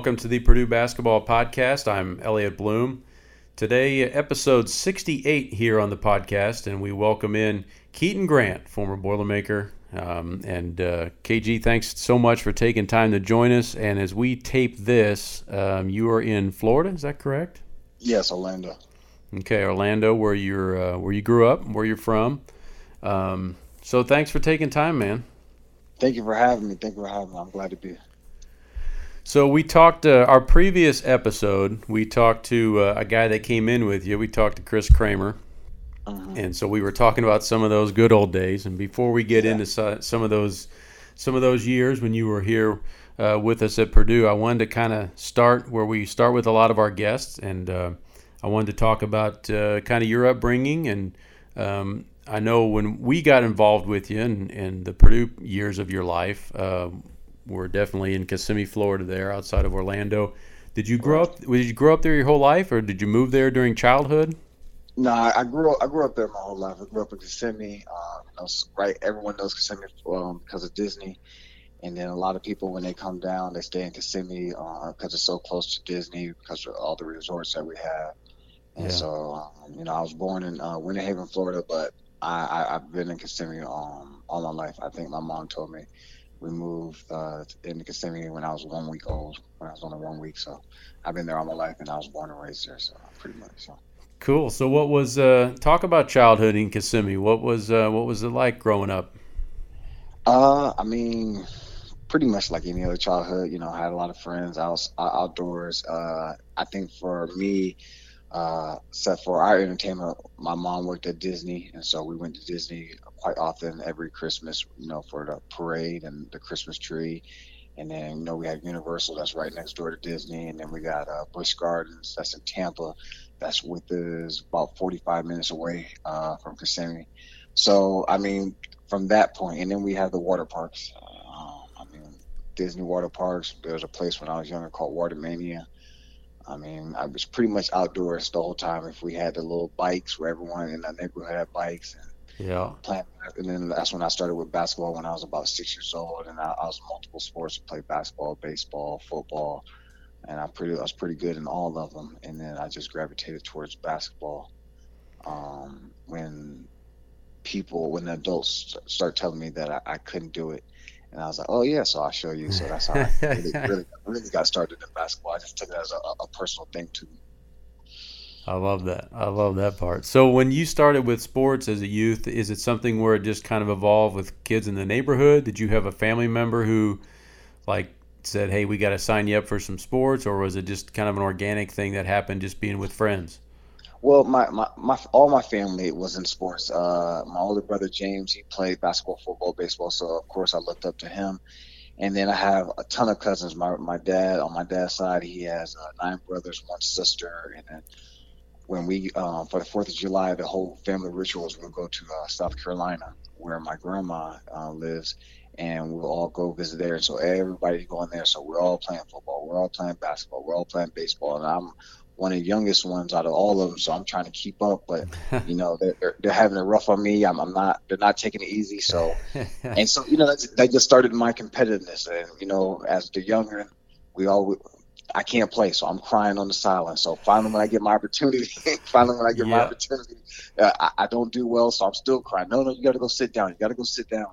Welcome to the Purdue Basketball Podcast. I'm Elliot Bloom. Today, episode 68 here on the podcast, and we welcome in Keaton Grant, former Boilermaker. Um, and uh, KG, thanks so much for taking time to join us. And as we tape this, um, you are in Florida, is that correct? Yes, Orlando. Okay, Orlando, where you're, uh, where you grew up, where you're from. Um, so thanks for taking time, man. Thank you for having me. Thank you for having me. I'm glad to be here. So we talked uh, our previous episode. We talked to uh, a guy that came in with you. We talked to Chris Kramer, uh-huh. and so we were talking about some of those good old days. And before we get yeah. into some of those some of those years when you were here uh, with us at Purdue, I wanted to kind of start where we start with a lot of our guests, and uh, I wanted to talk about uh, kind of your upbringing. And um, I know when we got involved with you in, in the Purdue years of your life we're definitely in Kissimmee, Florida, there outside of Orlando. Did you grow up? Did you grow up there your whole life, or did you move there during childhood? No, I grew up. I grew up there my whole life. I grew up in Kissimmee. Uh, right, everyone knows Kissimmee um, because of Disney, and then a lot of people when they come down, they stay in Kissimmee because uh, it's so close to Disney because of all the resorts that we have. And yeah. so, um, you know, I was born in uh, Winter Haven, Florida, but I, I, have been in Kissimmee um, all my life. I think my mom told me we moved uh, into Kissimmee when I was one week old, when I was only one week. So I've been there all my life, and I was born and raised there. So pretty much. So. Cool. So what was uh, talk about childhood in Kissimmee? What was uh, what was it like growing up? Uh, I mean, pretty much like any other childhood. You know, I had a lot of friends. I was outdoors. Uh, I think for me, uh, except for our entertainment, my mom worked at Disney, and so we went to Disney quite often every Christmas, you know, for the parade and the Christmas tree. And then, you know, we have Universal that's right next door to Disney. And then we got uh, Busch Gardens that's in Tampa. That's with us about 45 minutes away uh, from Kissimmee. So, I mean, from that point, and then we have the water parks. Uh, I mean, Disney water parks. There's a place when I was younger called Water Mania. I mean, I was pretty much outdoors the whole time. If we had the little bikes where everyone in the neighborhood had bikes, and yeah. Playing, and then that's when I started with basketball when I was about six years old, and I, I was multiple sports. I played basketball, baseball, football, and I pretty I was pretty good in all of them. And then I just gravitated towards basketball. Um, when people, when adults start telling me that I, I couldn't do it, and I was like, oh yeah, so I'll show you. So that's how I really, really, really got started in basketball. I just took it as a, a personal thing to me. I love that. I love that part. So when you started with sports as a youth, is it something where it just kind of evolved with kids in the neighborhood? Did you have a family member who like said, "Hey, we got to sign you up for some sports," or was it just kind of an organic thing that happened just being with friends? Well, my, my, my all my family was in sports. Uh, my older brother James, he played basketball, football, baseball, so of course I looked up to him. And then I have a ton of cousins. My my dad on my dad's side, he has uh, nine brothers, one sister, and then when we uh, for the Fourth of July, the whole family rituals we'll go to uh, South Carolina, where my grandma uh, lives, and we'll all go visit there. So everybody's going there. So we're all playing football, we're all playing basketball, we're all playing baseball, and I'm one of the youngest ones out of all of them. So I'm trying to keep up, but you know they're, they're, they're having it rough on me. I'm, I'm, not. They're not taking it easy. So and so you know that's, that just started my competitiveness, and you know as the younger we all I can't play, so I'm crying on the sideline. So finally, when I get my opportunity, finally when I get my opportunity, uh, I, I, don't do well, so I'm still crying. No, no, you got to go sit down. You got to go sit down.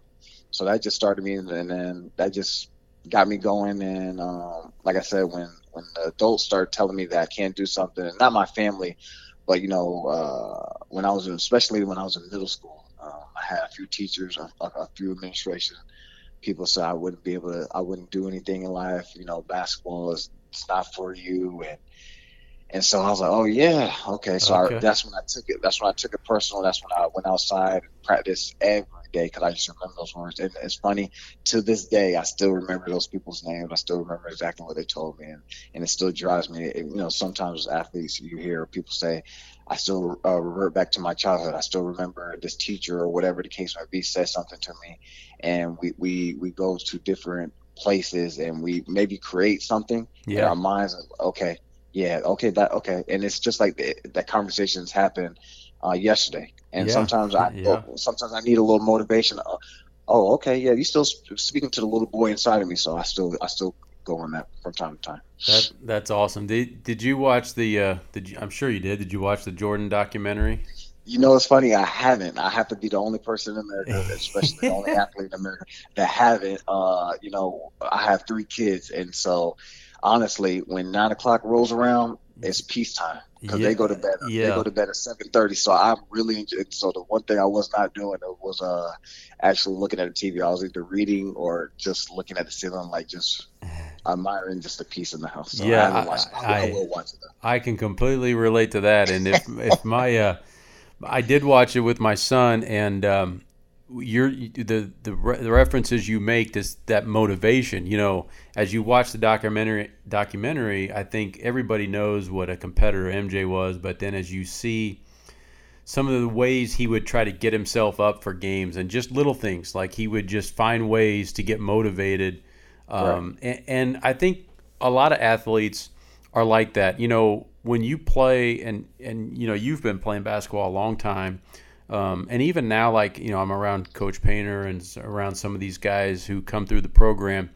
So that just started me, and then that just got me going. And um, like I said, when when the adults start telling me that I can't do something, and not my family, but you know, uh, when I was in, especially when I was in middle school, um, I had a few teachers, a, a few administration people said I wouldn't be able to, I wouldn't do anything in life. You know, basketball is it's not for you and and so I was like, oh yeah, okay. So okay. I, that's when I took it. That's when I took it personal. That's when I went outside and practiced every day because I just remember those words. And it's funny to this day, I still remember those people's names. I still remember exactly what they told me, and, and it still drives me. It, you know, sometimes as athletes, you hear people say, I still uh, revert back to my childhood. I still remember this teacher or whatever the case might be said something to me, and we we we go to different places and we maybe create something yeah. in our minds. Okay, yeah, okay, that okay, and it's just like the, that conversations happen uh, yesterday, and yeah. sometimes I yeah. oh, sometimes I need a little motivation. Uh, oh, okay, yeah, you still speaking to the little boy inside of me, so I still I still go on that from time to time. That that's awesome. Did did you watch the? Uh, did you, I'm sure you did. Did you watch the Jordan documentary? You know, it's funny. I haven't. I have to be the only person in America, especially the only athlete in America that haven't. Uh, you know, I have three kids, and so honestly, when nine o'clock rolls around, it's peacetime because yeah. they go to bed. Yeah. They go to bed at seven thirty. So I'm really enjoying. So the one thing I was not doing was uh actually looking at the TV. I was either reading or just looking at the ceiling, like just admiring just a piece in the house. So yeah, I, I, I, I, will watch it. I can completely relate to that. And if if my uh, I did watch it with my son, and um, you're the the, re- the references you make this that motivation. You know, as you watch the documentary documentary, I think everybody knows what a competitor MJ was, but then as you see some of the ways he would try to get himself up for games and just little things like he would just find ways to get motivated. Um, right. and, and I think a lot of athletes are like that. You know, when you play and and you know you've been playing basketball a long time, um, and even now, like you know, I'm around Coach Painter and around some of these guys who come through the program.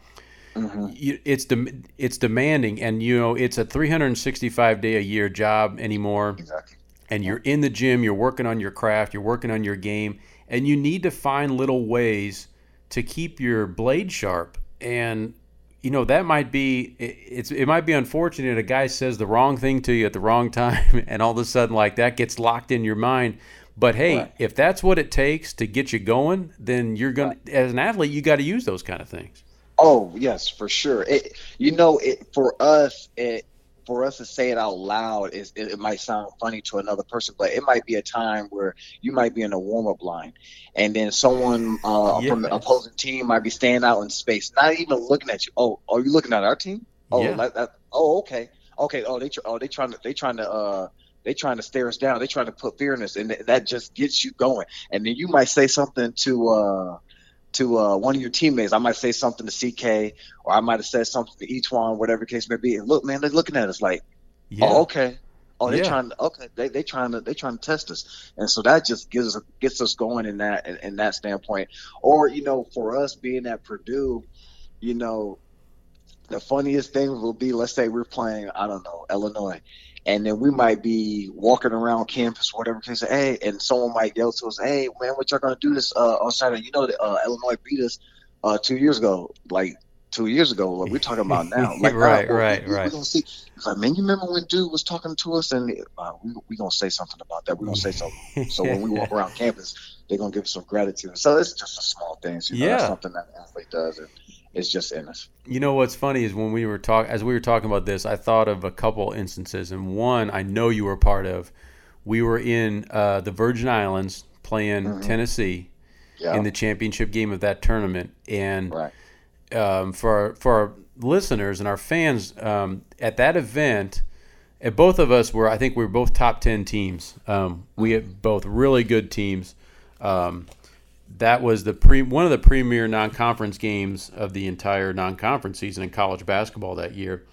Mm-hmm. It's de- it's demanding, and you know, it's a 365 day a year job anymore. Exactly. And you're in the gym, you're working on your craft, you're working on your game, and you need to find little ways to keep your blade sharp. And you know that might be it's it might be unfortunate a guy says the wrong thing to you at the wrong time and all of a sudden like that gets locked in your mind but hey right. if that's what it takes to get you going then you're going right. as an athlete you got to use those kind of things oh yes for sure it, you know it, for us it, for us to say it out loud is it, it, might sound funny to another person, but it might be a time where you might be in a warm up line, and then someone uh, yes. from the opposing team might be standing out in space, not even looking at you. Oh, are you looking at our team? Oh, yeah. that, that, oh, okay, okay. Oh, they oh they trying to they trying to uh they trying to stare us down. They trying to put fear in us, and that just gets you going. And then you might say something to uh to uh, one of your teammates. I might say something to CK, or I might have said something to each one, whatever case may be. And look, man, they're looking at us like, yeah. oh, okay. Oh, they're yeah. trying to okay. They they trying to they trying to test us, and so that just gives us gets us going in that in, in that standpoint. Or you know, for us being at Purdue, you know, the funniest thing will be, let's say we're playing, I don't know, Illinois, and then we might be walking around campus, whatever case. Hey, and someone might yell to us, "Hey, man, what y'all gonna do this uh, on Saturday? You know that uh, Illinois beat us uh, two years ago, like two years ago. Like we're talking about now, like right, uh, right, we, right. We're gonna see. It's like, man, you remember when dude was talking to us, and uh, we we gonna say something about that. We're gonna say something. so when we walk around campus, they're gonna give us some gratitude. So it's just a small things. You know, yeah, something that an athlete does. And, it's just in us. You know what's funny is when we were talking, as we were talking about this, I thought of a couple instances, and one I know you were part of. We were in uh, the Virgin Islands playing mm-hmm. Tennessee yeah. in the championship game of that tournament, and right. um, for our, for our listeners and our fans um, at that event. And both of us were, I think, we were both top ten teams. Um, we had both really good teams. Um, that was the pre one of the premier non-conference games of the entire non-conference season in college basketball that year.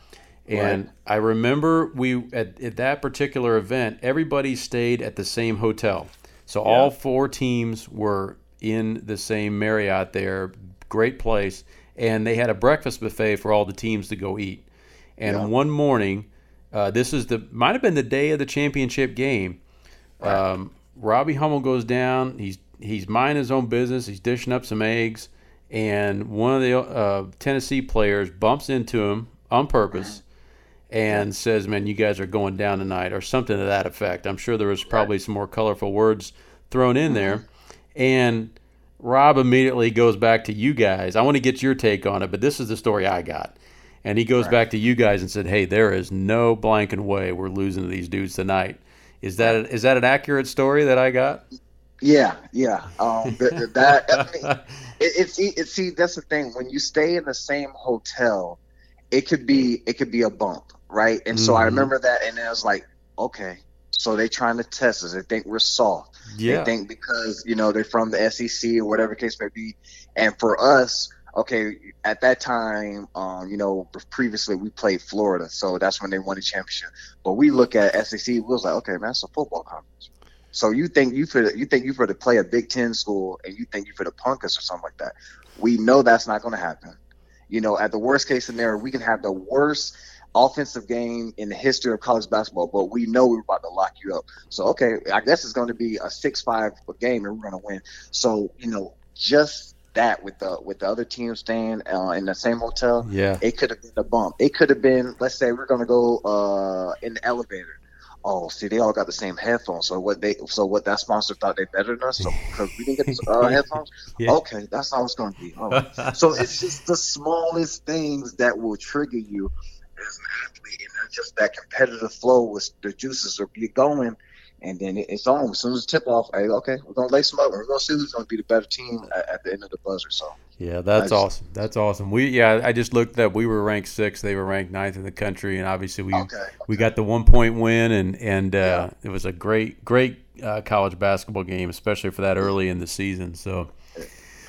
And right. I remember we at, at, that particular event, everybody stayed at the same hotel. So yeah. all four teams were in the same Marriott there, great place, and they had a breakfast buffet for all the teams to go eat. And yeah. one morning, uh, this is the might have been the day of the championship game. Right. Um, Robbie Hummel goes down. He's he's minding his own business. He's dishing up some eggs, and one of the uh, Tennessee players bumps into him on purpose and says, "Man, you guys are going down tonight," or something to that effect. I'm sure there was probably some more colorful words thrown in there, and Rob immediately goes back to you guys. I want to get your take on it, but this is the story I got. And he goes right. back to you guys and said, "Hey, there is no blanking way we're losing to these dudes tonight." Is that is that an accurate story that I got? Yeah, yeah. Um, that I mean, it, it's it's see that's the thing when you stay in the same hotel, it could be it could be a bump, right? And mm-hmm. so I mm-hmm. remember that, and I was like, okay, so they trying to test us. They think we're soft. Yeah. They think because you know they're from the SEC or whatever case may be, and for us, okay, at that time, um, you know, previously we played Florida, so that's when they won the championship. But we look at SEC, we was like, okay, man, it's a football conference. So you think you for you think you for to play a Big Ten school and you think you for to punk us or something like that. We know that's not going to happen. You know, at the worst case scenario, we can have the worst offensive game in the history of college basketball, but we know we're about to lock you up. So okay, I guess it's going to be a six-five game, and we're going to win. So you know, just that with the with the other team staying uh, in the same hotel, yeah, it could have been a bump. It could have been, let's say, we're going to go uh, in the elevator oh, see, they all got the same headphones. So what they, so what that sponsor thought they better than us. So because we didn't get the uh, headphones, yeah. okay, that's how it's going to be. so it's just the smallest things that will trigger you as an athlete, and just that competitive flow with the juices are going and then it's on. As soon as the tip off, hey, okay, we're gonna lay some up. We're gonna see who's gonna be the better team at, at the end of the buzzer. So yeah, that's awesome. That's awesome. We yeah, I just looked up. We were ranked sixth. They were ranked ninth in the country, and obviously we okay, okay. we got the one point win, and and uh, yeah. it was a great great uh, college basketball game, especially for that early in the season. So.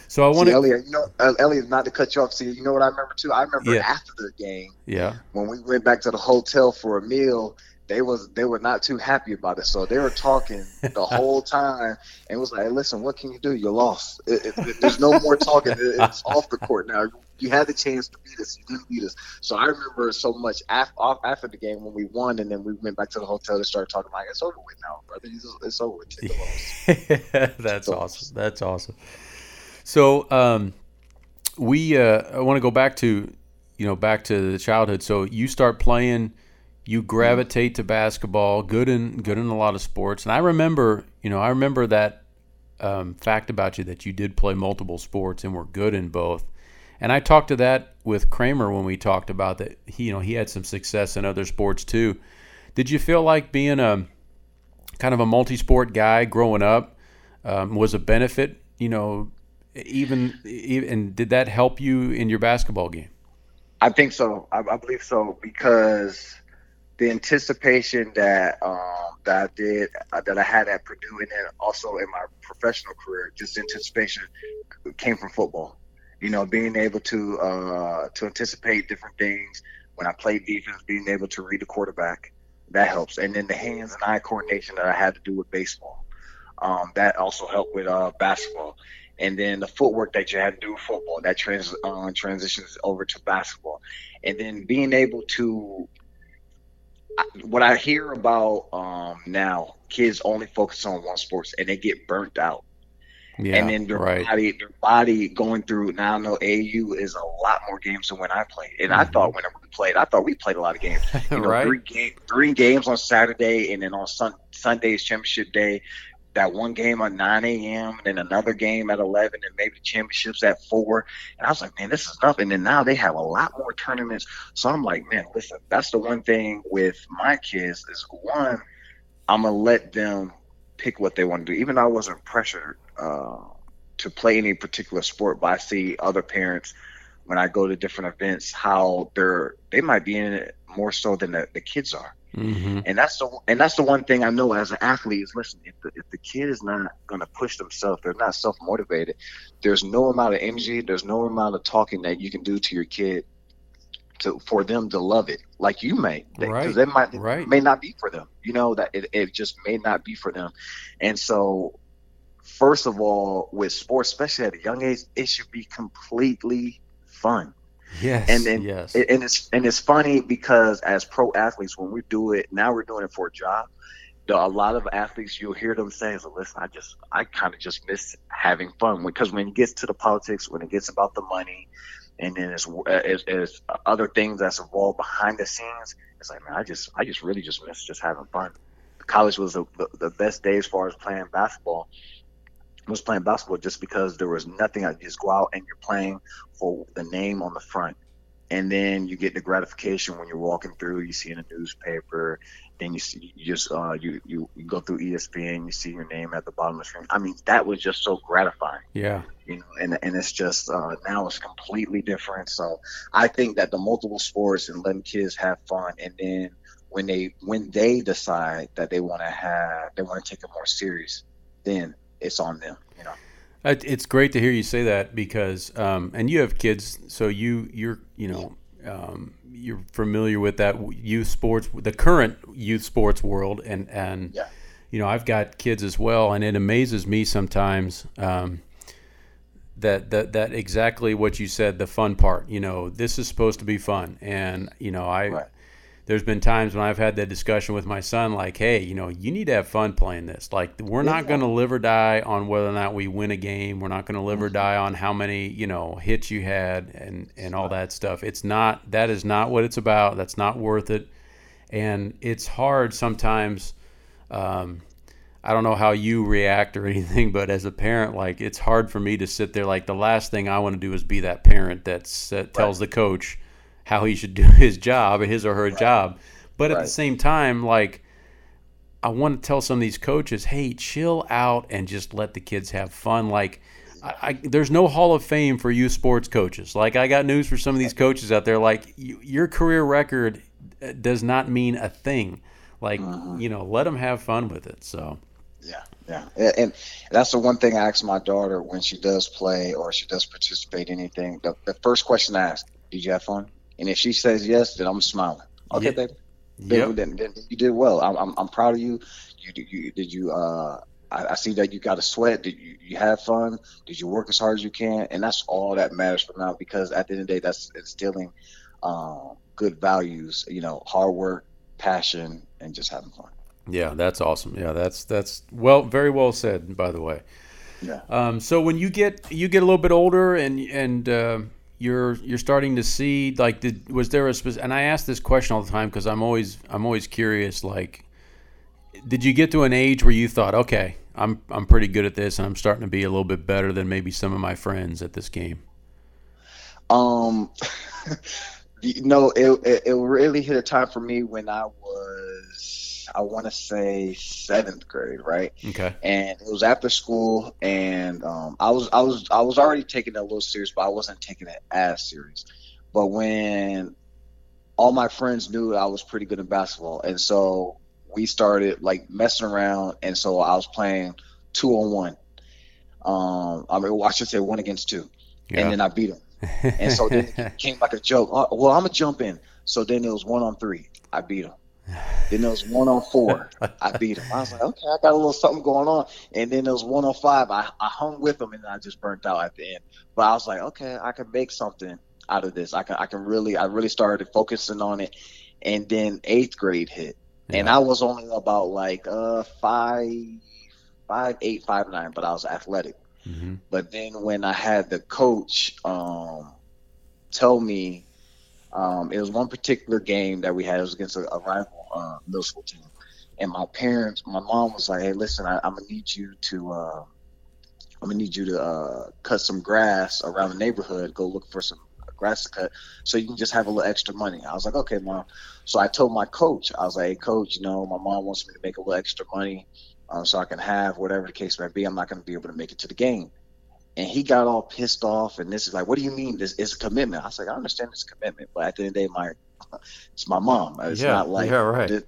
So I want to, Elliot. You know, uh, Elliot, not to cut you off. See, you know what I remember too. I remember yeah. after the game. Yeah. When we went back to the hotel for a meal, they was they were not too happy about it. So they were talking the whole time and it was like, "Listen, what can you do? You lost. It, it, there's no more talking. it's off the court now. You had the chance to beat us. You didn't beat us." So I remember so much after, after the game when we won, and then we went back to the hotel to start talking like, "It's over with now, brother. It's, it's over with. Take the loss." That's awesome. That's awesome. So um, we uh, I want to go back to you know back to the childhood. So you start playing you gravitate to basketball, good in good in a lot of sports. And I remember, you know, I remember that um, fact about you that you did play multiple sports and were good in both. And I talked to that with Kramer when we talked about that. He, you know, he had some success in other sports too. Did you feel like being a kind of a multi-sport guy growing up um, was a benefit? You know, even, even and did that help you in your basketball game? I think so. I, I believe so because the anticipation that um, that I did uh, that I had at Purdue and then also in my professional career, just anticipation came from football. You know, being able to uh, to anticipate different things when I played defense, being able to read the quarterback, that helps. And then the hands and eye coordination that I had to do with baseball, um, that also helped with uh, basketball. And then the footwork that you had to do with football, that trans uh, transitions over to basketball. And then being able to what I hear about um, now, kids only focus on one sports and they get burnt out. Yeah, and then their right. body, their body going through. Now I know AAU is a lot more games than when I played, and mm-hmm. I thought when we played, I thought we played a lot of games. You know, right. three, game, three games on Saturday, and then on sun, Sunday's championship day, that one game at 9 a.m. and then another game at 11 and maybe the championships at 4. And I was like, man, this is nothing. And now they have a lot more tournaments. So I'm like, man, listen, that's the one thing with my kids is one, I'm going to let them pick what they want to do. Even though I wasn't pressured uh, to play any particular sport, but I see other parents when I go to different events how they're they might be in it more so than the, the kids are. Mm-hmm. And that's the and that's the one thing I know as an athlete is listen if the, if the kid is not going to push themselves they're not self motivated there's no amount of energy there's no amount of talking that you can do to your kid to for them to love it like you may because right. they might right. may not be for them you know that it, it just may not be for them and so first of all with sports especially at a young age it should be completely fun Yes. And then yes. and it's and it's funny because as pro athletes, when we do it now, we're doing it for a job. A lot of athletes, you'll hear them saying, "So listen, I just I kind of just miss having fun." Because when it gets to the politics, when it gets about the money, and then as, as, as other things that's involved behind the scenes, it's like man, I just I just really just miss just having fun. College was the, the, the best day as far as playing basketball was playing basketball just because there was nothing. I just go out and you're playing for the name on the front, and then you get the gratification when you're walking through. You see in a newspaper, then you see you just uh, you, you you go through ESPN, you see your name at the bottom of the screen. I mean, that was just so gratifying. Yeah, you know, and and it's just uh, now it's completely different. So I think that the multiple sports and letting kids have fun, and then when they when they decide that they want to have they want to take it more serious, then it's on them. You know. It's great to hear you say that because, um, and you have kids, so you you're you know um, you're familiar with that youth sports, the current youth sports world, and and yeah. you know I've got kids as well, and it amazes me sometimes um, that that that exactly what you said the fun part you know this is supposed to be fun and you know i right. There's been times when i've had that discussion with my son like hey you know you need to have fun playing this. Like we're not going to live or die on whether or not we win a game. We're not going to live mm-hmm. or die on how many you know hits you had and and all that stuff. It's not that is not what it's about. That's not worth it. And it's hard sometimes um, I don't know how you react or anything, but as a parent, like it's hard for me to sit there. Like the last thing I want to do is be that parent that's, that tells the coach how he should do his job, his or her right. job. But right. at the same time, like I want to tell some of these coaches, hey, chill out and just let the kids have fun. Like I, I, there's no Hall of Fame for you sports coaches. Like I got news for some of these coaches out there. Like you, your career record uh, does not mean a thing. Like mm-hmm. you know, let them have fun with it. So. Yeah, yeah, and that's the one thing I ask my daughter when she does play or she does participate in anything. The, the first question I ask, "Did you have fun?" And if she says yes, then I'm smiling. Okay, yep. baby. Yep. Then, then, you did well. I'm, I'm, I'm proud of you. You, you did you uh I, I, see that you got a sweat. Did you, you have fun? Did you work as hard as you can? And that's all that matters for now because at the end of the day, that's instilling um, good values. You know, hard work, passion, and just having fun. Yeah, that's awesome. Yeah, that's that's well, very well said. By the way. Yeah. Um, so when you get you get a little bit older and and uh, you're you're starting to see like did was there a specific and I ask this question all the time because I'm always I'm always curious like did you get to an age where you thought okay I'm I'm pretty good at this and I'm starting to be a little bit better than maybe some of my friends at this game. Um. you know, it, it, it really hit a time for me when I was I want to say seventh grade, right? Okay. And it was after school, and um, I was I was I was already taking it a little serious, but I wasn't taking it as serious. But when all my friends knew I was pretty good in basketball, and so we started like messing around, and so I was playing two on one. Um, I mean, I should say one against two, yeah. and then I beat him. and so then it became like a joke. Oh, well, I'm gonna jump in. So then it was one on three. I beat him. Then there was one on four. I beat him. I was like, okay, I got a little something going on. And then there was one on five. I, I hung with him and I just burnt out at the end. But I was like, okay, I can make something out of this. I can I can really I really started focusing on it. And then eighth grade hit. Yeah. And I was only about like uh five five eight, five nine, but I was athletic. Mm-hmm. But then when I had the coach um tell me um, it was one particular game that we had. It was against a, a rival uh, middle school team, and my parents, my mom was like, "Hey, listen, I, am gonna need you to, uh, I'm gonna need you to uh, cut some grass around the neighborhood. Go look for some grass to cut, so you can just have a little extra money." I was like, "Okay, mom." So I told my coach, I was like, "Hey, coach, you know, my mom wants me to make a little extra money." Um, so I can have whatever the case may be. I'm not to be able to make it to the game and he got all pissed off and this is like what do you mean this is a commitment i was like i understand it's a commitment but at the end of the day my it's my mom it's yeah, not like yeah, right.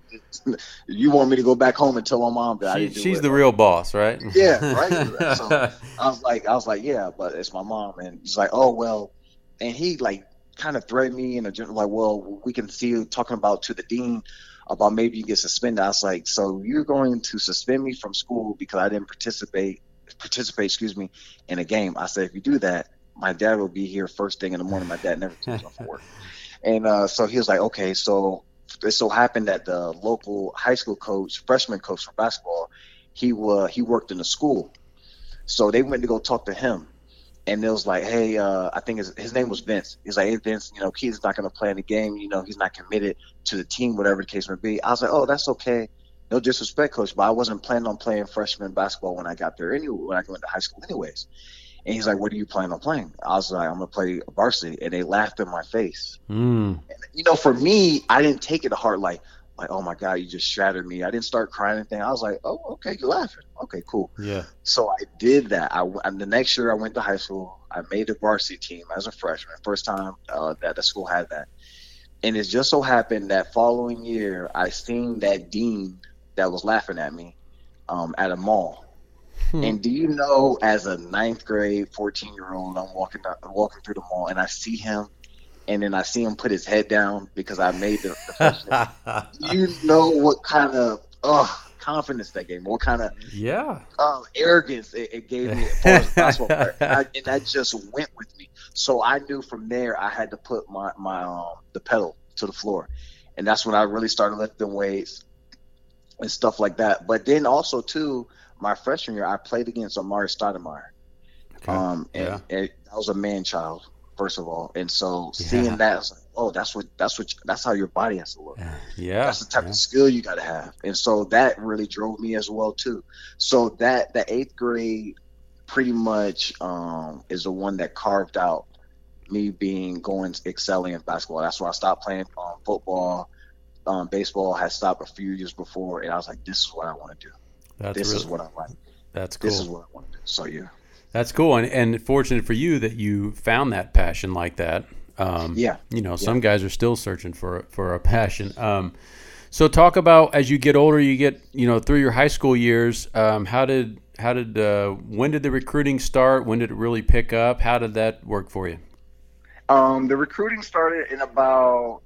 you want me to go back home and tell my mom that she, she's it. the real boss right yeah right so i was like i was like yeah but it's my mom and he's like oh well and he like kind of threatened me and like well we can see you talking about to the dean about maybe you get suspended i was like so you're going to suspend me from school because i didn't participate participate, excuse me, in a game. I said, if you do that, my dad will be here first thing in the morning. My dad never takes off work. And uh, so he was like, okay, so it so happened that the local high school coach, freshman coach for basketball, he uh, he worked in the school. So they went to go talk to him. And it was like, hey, uh, I think his, his name was Vince. He's like, hey, Vince, you know, Keith's not going to play in the game. You know, he's not committed to the team, whatever the case may be. I was like, oh, that's okay no disrespect, coach, but I wasn't planning on playing freshman basketball when I got there anyway, when I went to high school anyways. And he's like, "What are you planning on playing?" I was like, "I'm gonna play varsity," and they laughed in my face. Mm. And, you know, for me, I didn't take it to heart like, like, "Oh my God, you just shattered me." I didn't start crying anything. I was like, "Oh, okay, you're laughing. Okay, cool." Yeah. So I did that. I and the next year I went to high school. I made the varsity team as a freshman. First time uh, that the school had that. And it just so happened that following year, I seen that dean that was laughing at me um, at a mall. Hmm. And do you know, as a ninth grade, fourteen year old, I'm walking walking through the mall, and I see him, and then I see him put his head down because I made the. the you know what kind of oh confidence that gave me, what kind of yeah um, arrogance it, it, gave me as basketball I, and that just went with me. So I knew from there I had to put my my um, the pedal to the floor, and that's when I really started lifting weights and stuff like that. But then also too, my freshman year I played against Amar'e Stoudemire. Okay. Um, and, yeah. and I was a man child first of all, and so yeah. seeing that, I was like, oh, that's what that's what that's how your body has to look. Yeah, that's the type yeah. of skill you got to have, and so that really drove me as well too. So that the eighth grade pretty much um, is the one that carved out me being going excelling in basketball. That's why I stopped playing um, football. Um, baseball had stopped a few years before, and I was like, this is what I want to do. That's this really, is what I like. That's cool. This is what I want to do. So yeah. That's cool, and, and fortunate for you that you found that passion like that. Um, yeah, you know, some yeah. guys are still searching for for a passion. Um, so talk about as you get older, you get you know through your high school years. Um, how did how did uh, when did the recruiting start? When did it really pick up? How did that work for you? Um, the recruiting started in about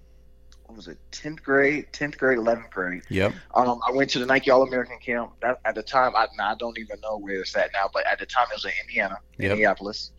what was it, tenth grade, tenth grade, eleventh grade. Yep. Um, I went to the Nike All American camp. That at the time, I, I don't even know where it's at now, but at the time it was in Indiana, yep. Indianapolis.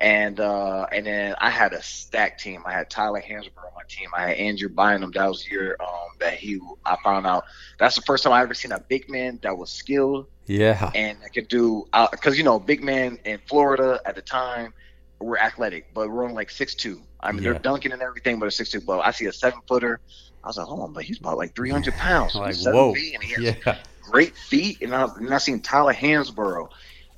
And uh, and then I had a stack team. I had Tyler Hansbrough on my team. I had Andrew Bynum. That was the year um, that he. I found out that's the first time I ever seen a big man that was skilled. Yeah. And I could do because uh, you know big man in Florida at the time we're athletic, but we're only like six two. I mean, yeah. they're dunking and everything, but a six two. But I see a seven footer. I was like, hold on, but he's about like three hundred pounds. like, whoa, feet, and he has yeah. great feet. And I and I seen Tyler Hansbrough,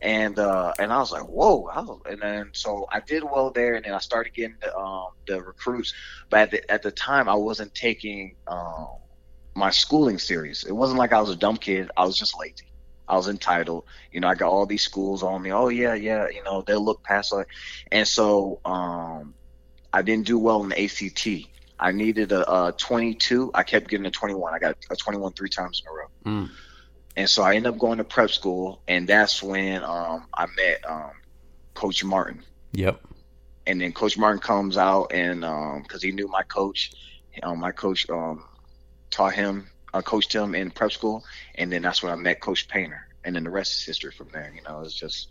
and uh, and I was like, whoa. Was, and then so I did well there, and then I started getting the um, the recruits. But at the, at the time, I wasn't taking um, my schooling serious. It wasn't like I was a dumb kid. I was just lazy. I was entitled. You know, I got all these schools on me. Oh yeah, yeah. You know, they'll look past it. And so um, I didn't do well in the ACT. I needed a, a 22. I kept getting a 21. I got a 21 three times in a row. Mm. And so I ended up going to prep school, and that's when um, I met um, Coach Martin. Yep. And then Coach Martin comes out, and because um, he knew my coach, um, my coach um, taught him I coached him in prep school, and then that's when I met Coach Painter, and then the rest is history from there. You know, it's just.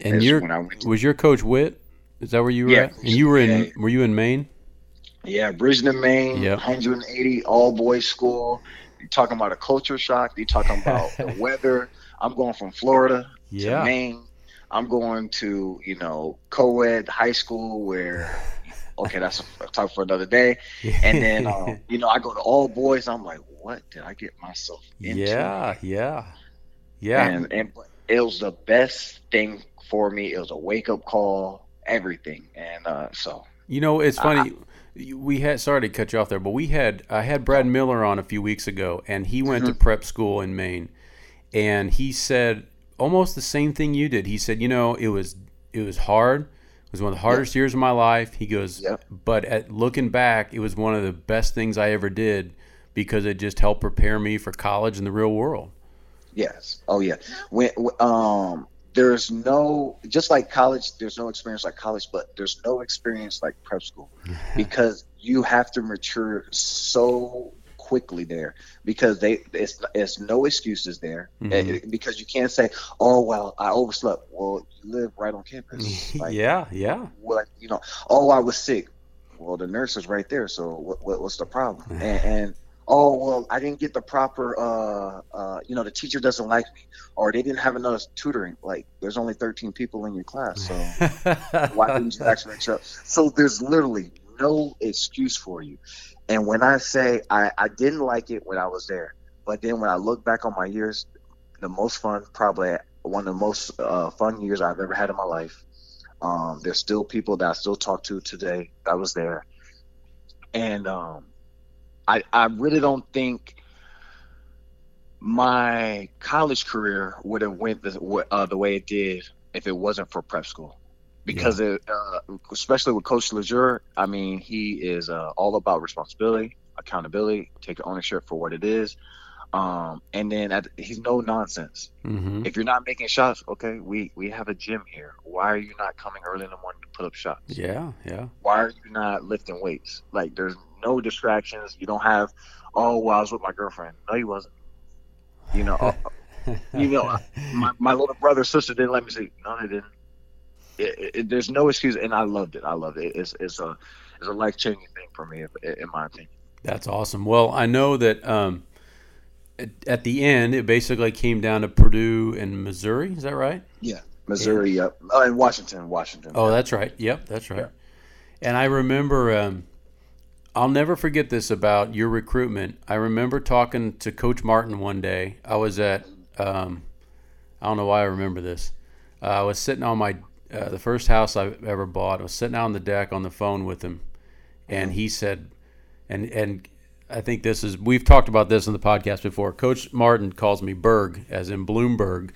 And your was your coach Whit? Is that where you were yeah, at? And you were in? Were you in Maine? Yeah, Bridgton, Maine. Yeah. 180 all boys school. You're talking about a culture shock. You're talking about the weather. I'm going from Florida yeah. to Maine. I'm going to you know co-ed high school where okay, that's a, talk for another day. And then, um, you know, I go to all boys. I'm like, what did I get myself into? Yeah, yeah, yeah. And, and it was the best thing for me. It was a wake up call, everything. And uh, so, you know, it's funny. we had sorry to cut you off there, but we had I had Brad Miller on a few weeks ago, and he went mm-hmm. to prep school in Maine, and he said almost the same thing you did. He said, you know, it was it was hard It was one of the hardest yep. years of my life. He goes, yep. but at looking back, it was one of the best things I ever did because it just helped prepare me for college and the real world. Yes. Oh yeah. When um there's no just like college there's no experience like college but there's no experience like prep school because you have to mature so quickly there because they it's it's no excuses there mm-hmm. Eh, because you can't say oh well I overslept well you live right on campus like, yeah yeah what you know oh I was sick well the nurse is right there so what, what what's the problem and, and oh well i didn't get the proper uh, uh, you know the teacher doesn't like me or they didn't have enough tutoring like there's only 13 people in your class so why didn't you actually show so there's literally no excuse for you and when I say I, I didn't like it when I was there, but then when I look back on my years, the most fun, probably one of the most uh, fun years I've ever had in my life. Um, there's still people that I still talk to today that was there, and um, I I really don't think my college career would have went the, uh, the way it did if it wasn't for prep school because yeah. it, uh, especially with Coach Lesure, I mean, he is uh, all about responsibility, accountability, take ownership for what it is. Um, and then at, he's no nonsense. Mm-hmm. If you're not making shots, okay, we we have a gym here. Why are you not coming early in the morning to put up shots? Yeah, yeah. Why are you not lifting weights? Like there's no distractions. You don't have, oh, well, I was with my girlfriend. No, you wasn't. You know, uh, you know, my, my little brother sister didn't let me see. no, they didn't. It, it, there's no excuse, and I loved it. I loved it. It's it's a it's a life changing thing for me, in my opinion. That's awesome. Well, I know that um, at, at, the end, it basically came down to Purdue and Missouri. Is that right? Yeah, Missouri. Yeah. Yep. Oh, and Washington. Washington. Oh, that's right. Yep, that's right. And I remember. Um, I'll never forget this about your recruitment. I remember talking to Coach Martin one day. I was at, um, I don't know why I remember this. Uh, I was sitting on my, uh, the first house I ever bought. I was sitting out on the deck on the phone with him, and he said, and and I think this is we've talked about this in the podcast before. Coach Martin calls me Berg, as in Bloomberg,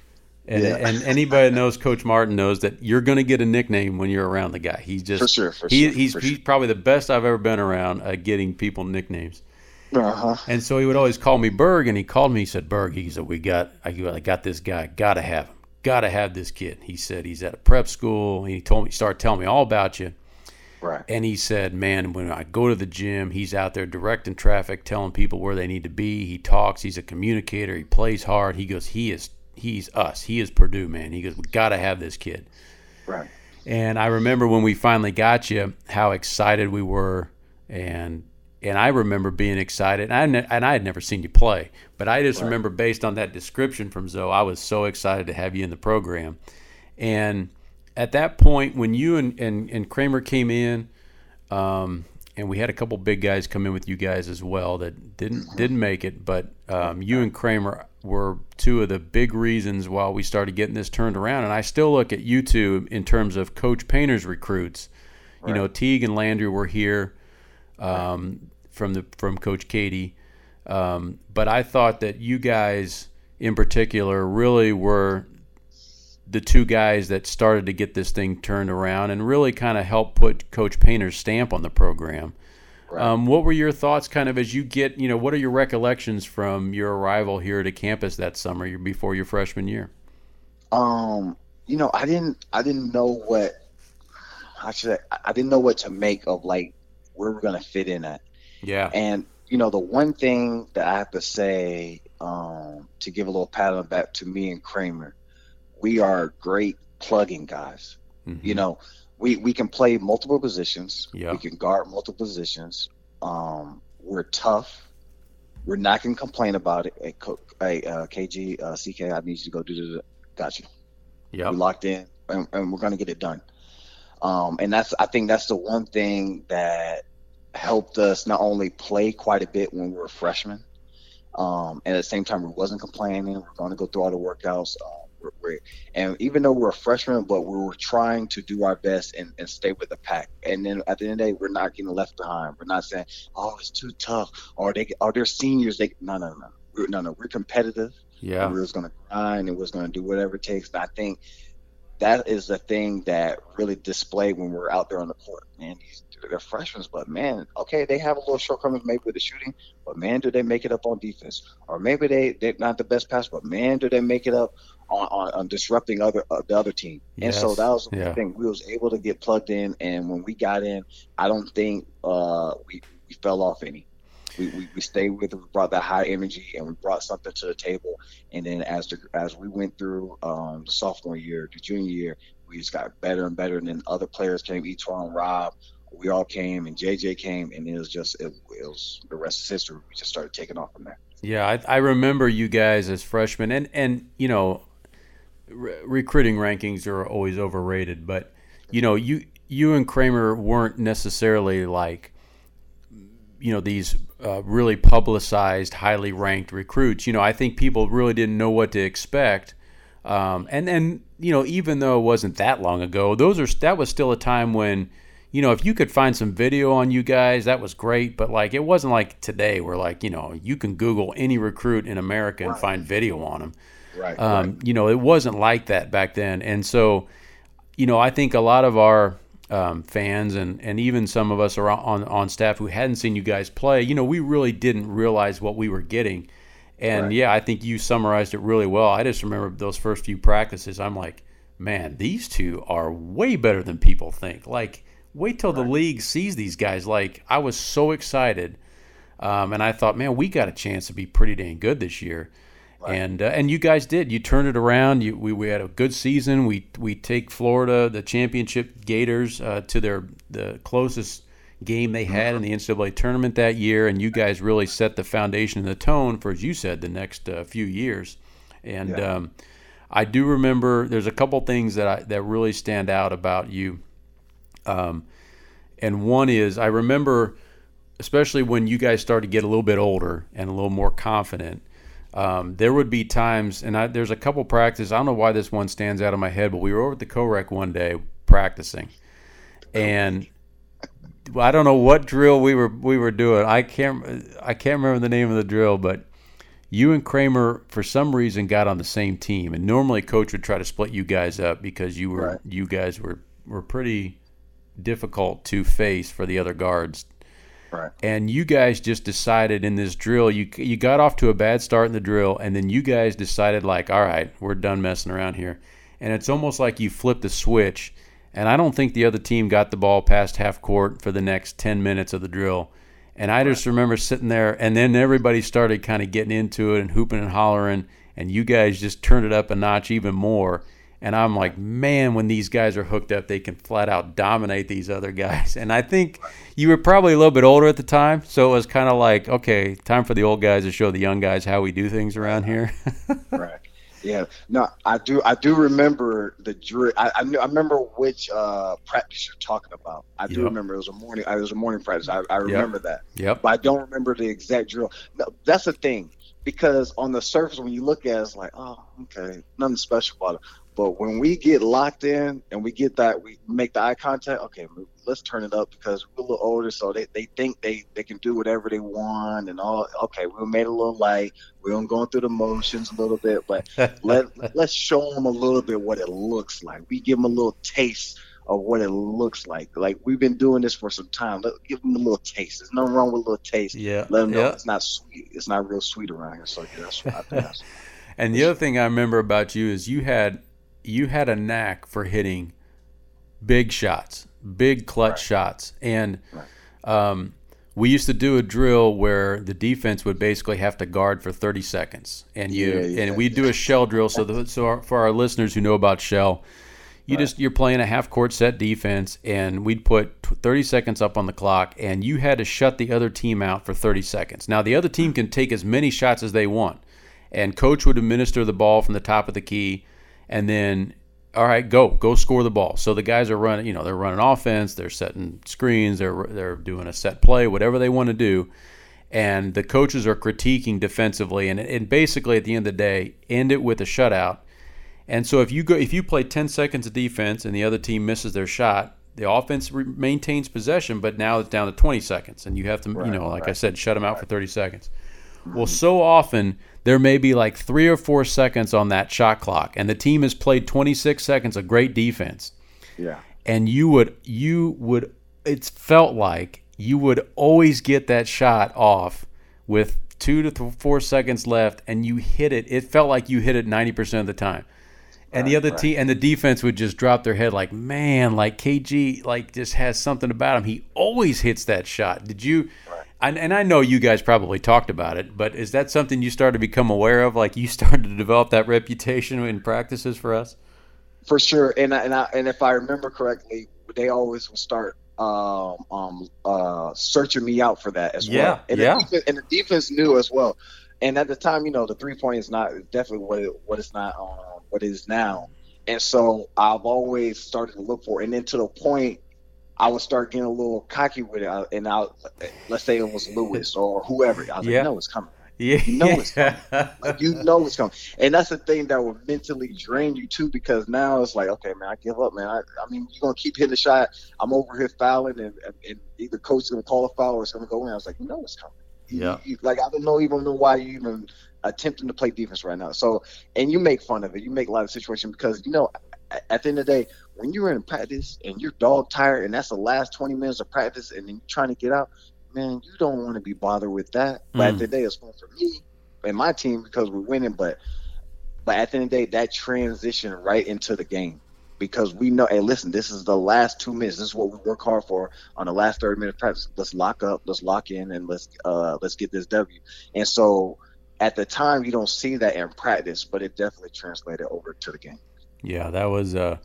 and, yeah. and anybody that knows Coach Martin knows that you're going to get a nickname when you're around the guy. He's just for sure. For he, sure, he's for he's sure. probably the best I've ever been around at getting people nicknames. Uh-huh. And so he would always call me Berg, and he called me. He said, "Berg," he said, "We got I got this guy. Got to have him. Got to have this kid." He said he's at a prep school. He told me, started telling me all about you. Right. And he said, "Man, when I go to the gym, he's out there directing traffic, telling people where they need to be. He talks. He's a communicator. He plays hard. He goes, he is he's us. He is Purdue, man. He goes, we got to have this kid. Right. And I remember when we finally got you, how excited we were, and and I remember being excited. And I, and I had never seen you play, but I just right. remember based on that description from Zo, I was so excited to have you in the program. And at that point, when you and and, and Kramer came in, um, and we had a couple big guys come in with you guys as well that didn't didn't make it, but um, you and Kramer were two of the big reasons why we started getting this turned around. And I still look at you two in terms of Coach Painter's recruits. Right. You know, Teague and Landry were here um, from the from Coach Keady, um, but I thought that you guys in particular really were the two guys that started to get this thing turned around and really kind of helped put Coach Painter's stamp on the program. Right. Um, what were your thoughts, kind of, as you get, you know, what are your recollections from your arrival here to campus that summer before your freshman year? Um, you know, I didn't, I didn't know what, I should, I didn't know what to make of like where we're gonna fit in at. Yeah. And you know, the one thing that I have to say, um, to give a little pat on the back to me and Kramer, we are great plugging guys. Mm-hmm. You know, we we can play multiple positions. Yeah. We can guard multiple positions. Um, we're tough. We're not gonna complain about it. Hey, hey uh, KG, uh, CK, I need you to go do the. Got you. Yeah. We locked in, and, and we're gonna get it done. Um, and that's I think that's the one thing that helped us not only play quite a bit when we were freshmen, um, and at the same time we wasn't complaining. We're going to go through all the workouts. We're, and even though we're a freshman, but we were trying to do our best and, and stay with the pack. And then at the end of the day, we're not getting left behind. We're not saying, "Oh, it's too tough," or they are they seniors. They no, no, no, we're, no, no. We're competitive. Yeah, we're just going to grind and we're going to do whatever it takes. And I think that is the thing that really displayed when we're out there on the court. Man, these they're freshmen, but man, okay, they have a little shortcomings maybe with the shooting, but man, do they make it up on defense? Or maybe they they're not the best pass, but man, do they make it up on, on, on disrupting other uh, the other team. Yes. And so that was the yeah. thing. We was able to get plugged in, and when we got in, I don't think uh, we we fell off any. We, we, we stayed with it. We brought that high energy, and we brought something to the table. And then as the as we went through um, the sophomore year, the junior year, we just got better and better. And then other players came, E'Twaun, Rob, we all came, and JJ came, and it was just it, it was the rest is history. We just started taking off from there. Yeah, I, I remember you guys as freshmen, and and you know re- recruiting rankings are always overrated, but you know, you you and Kramer weren't necessarily like you know these uh, really publicized, highly ranked recruits. You know, I think people really didn't know what to expect. Um, and then you know, even though it wasn't that long ago, those are that was still a time when you know if you could find some video on you guys, that was great. But like it wasn't like today, where like you know you can Google any recruit in America and find video on them. Right, um, right. You know, it wasn't like that back then. And so, you know, I think a lot of our um, fans and, and even some of us are on, on staff who hadn't seen you guys play, you know, we really didn't realize what we were getting. And right. yeah, I think you summarized it really well. I just remember those first few practices. I'm like, man, these two are way better than people think. Like, wait till right. the league sees these guys. Like, I was so excited. Um, and I thought, man, we got a chance to be pretty dang good this year. Right. And uh, and you guys did. You turned it around. You, we, we had a good season. We we take Florida, the championship Gators, uh, to their the closest game they had in the NCAA tournament that year, and you guys really set the foundation and the tone for, as you said, the next uh, few years. And yeah. um, I do remember there's a couple things that I, that really stand out about you. Um, and one is I remember, especially when you guys started to get a little bit older and a little more confident um, there would be times, and I, there's a couple practices. I don't know why this one stands out in my head, but we were over at the co-rec one day practicing, and I don't know what drill we were we were doing. I can't I can't remember the name of the drill, but you and Kramer for some reason got on the same team, and normally coach would try to split you guys up because you were right. you guys were were pretty difficult to face for the other guards Right. And you guys just decided in this drill, you you got off to a bad start in the drill, and then you guys decided like, all right, we're done messing around here. And it's almost like you flipped the switch. And I don't think the other team got the ball past half court for the next ten minutes of the drill. And I just remember sitting there, and then everybody started kind of getting into it and hooping and hollering, and you guys just turned it up a notch even more. And I'm like, man, when these guys are hooked up, they can flat out dominate these other guys. And I think you were probably a little bit older at the time, so it was kind of like, okay, time for the old guys to show the young guys how we do things around here. right. Yeah. No, I do. I do remember the drill. I, I, I remember which uh, practice you're talking about. I do yep. remember it was a morning. It was a morning practice. I, I remember yep. that. Yep. But I don't remember the exact drill. No, that's the thing because on the surface when you look at it, it's like, oh, okay, nothing special about it. But when we get locked in and we get that, we make the eye contact. Okay, let's turn it up because we're a little older, so they, they think they, they can do whatever they want and all. Okay, we made it a little light. We're going through the motions a little bit, but let let's show them a little bit what it looks like. We give them a little taste of what it looks like. Like we've been doing this for some time. Let give them a little taste. There's nothing wrong with a little taste. Yeah. Let them know yeah. it's not sweet. It's not real sweet around here. So yeah, that's what I think. and the other thing I remember about you is you had you had a knack for hitting big shots, big clutch right. shots, and um, we used to do a drill where the defense would basically have to guard for 30 seconds, and you yeah, yeah, and we do a shell drill. So the, so our, for our listeners who know about shell. You right. just you're playing a half court set defense, and we'd put 30 seconds up on the clock, and you had to shut the other team out for 30 seconds. Now the other team can take as many shots as they want, and coach would administer the ball from the top of the key and then all right, go go score the ball. So the guys are running, you know, they're running offense, they're setting screens, they're they're doing a set play, whatever they want to do, and the coaches are critiquing defensively, and and basically at the end of the day, end it with a shutout. And so if you go if you play 10 seconds of defense and the other team misses their shot, the offense re- maintains possession, but now it's down to 20 seconds, and you have to, right, you know, like right. I said, shut them out right. for 30 seconds. Well, mm-hmm. so often there may be like three or four seconds on that shot clock, and the team has played 26 seconds of great defense. Yeah. And you would, you would, it's felt like you would always get that shot off with two to th- four seconds left, and you hit it. It felt like you hit it 90% of the time. And right, the other right. team and the defense would just drop their head like, man, like KG, like just has something about him. He always hits that shot. Did you? And, and I know you guys probably talked about it, but is that something you started to become aware of? Like you started to develop that reputation in practices for us? For sure, and I, and I, and if I remember correctly, they always would start um, um, uh, searching me out for that as yeah, well. And yeah, the defense, and the defense knew as well. And at the time, you know, the three point is not definitely what it, what it's not um, what it is now. And so I've always started to look for, it. and then to the point I would start getting a little cocky with it, uh, and I'll let's say it was Lewis or whoever. I was yeah. like, no, it's coming. Yeah, you know it's coming. like, you know it's coming, and that's the thing that will mentally drain you too. Because now it's like, okay, man, I give up, man. I, I mean, you're gonna keep hitting the shot. I'm over here fouling, and, and, and either coach is gonna call a foul or it's gonna go in. I was like, you know it's coming. Yeah. You, you, like I don't know even know why you even attempting to play defense right now. So, and you make fun of it. You make a lot of situations because you know at the end of the day, when you're in practice and you're dog tired and that's the last 20 minutes of practice and then you're trying to get out, man, you don't want to be bothered with that. But mm. at the end of the day, it's fun for me and my team because we're winning. But but at the end of the day, that transition right into the game because we know, hey, listen, this is the last two minutes. This is what we work hard for on the last 30 minutes of practice. Let's lock up, let's lock in, and let's uh let's get this W. And so at the time you don't see that in practice, but it definitely translated over to the game. Yeah, that was uh,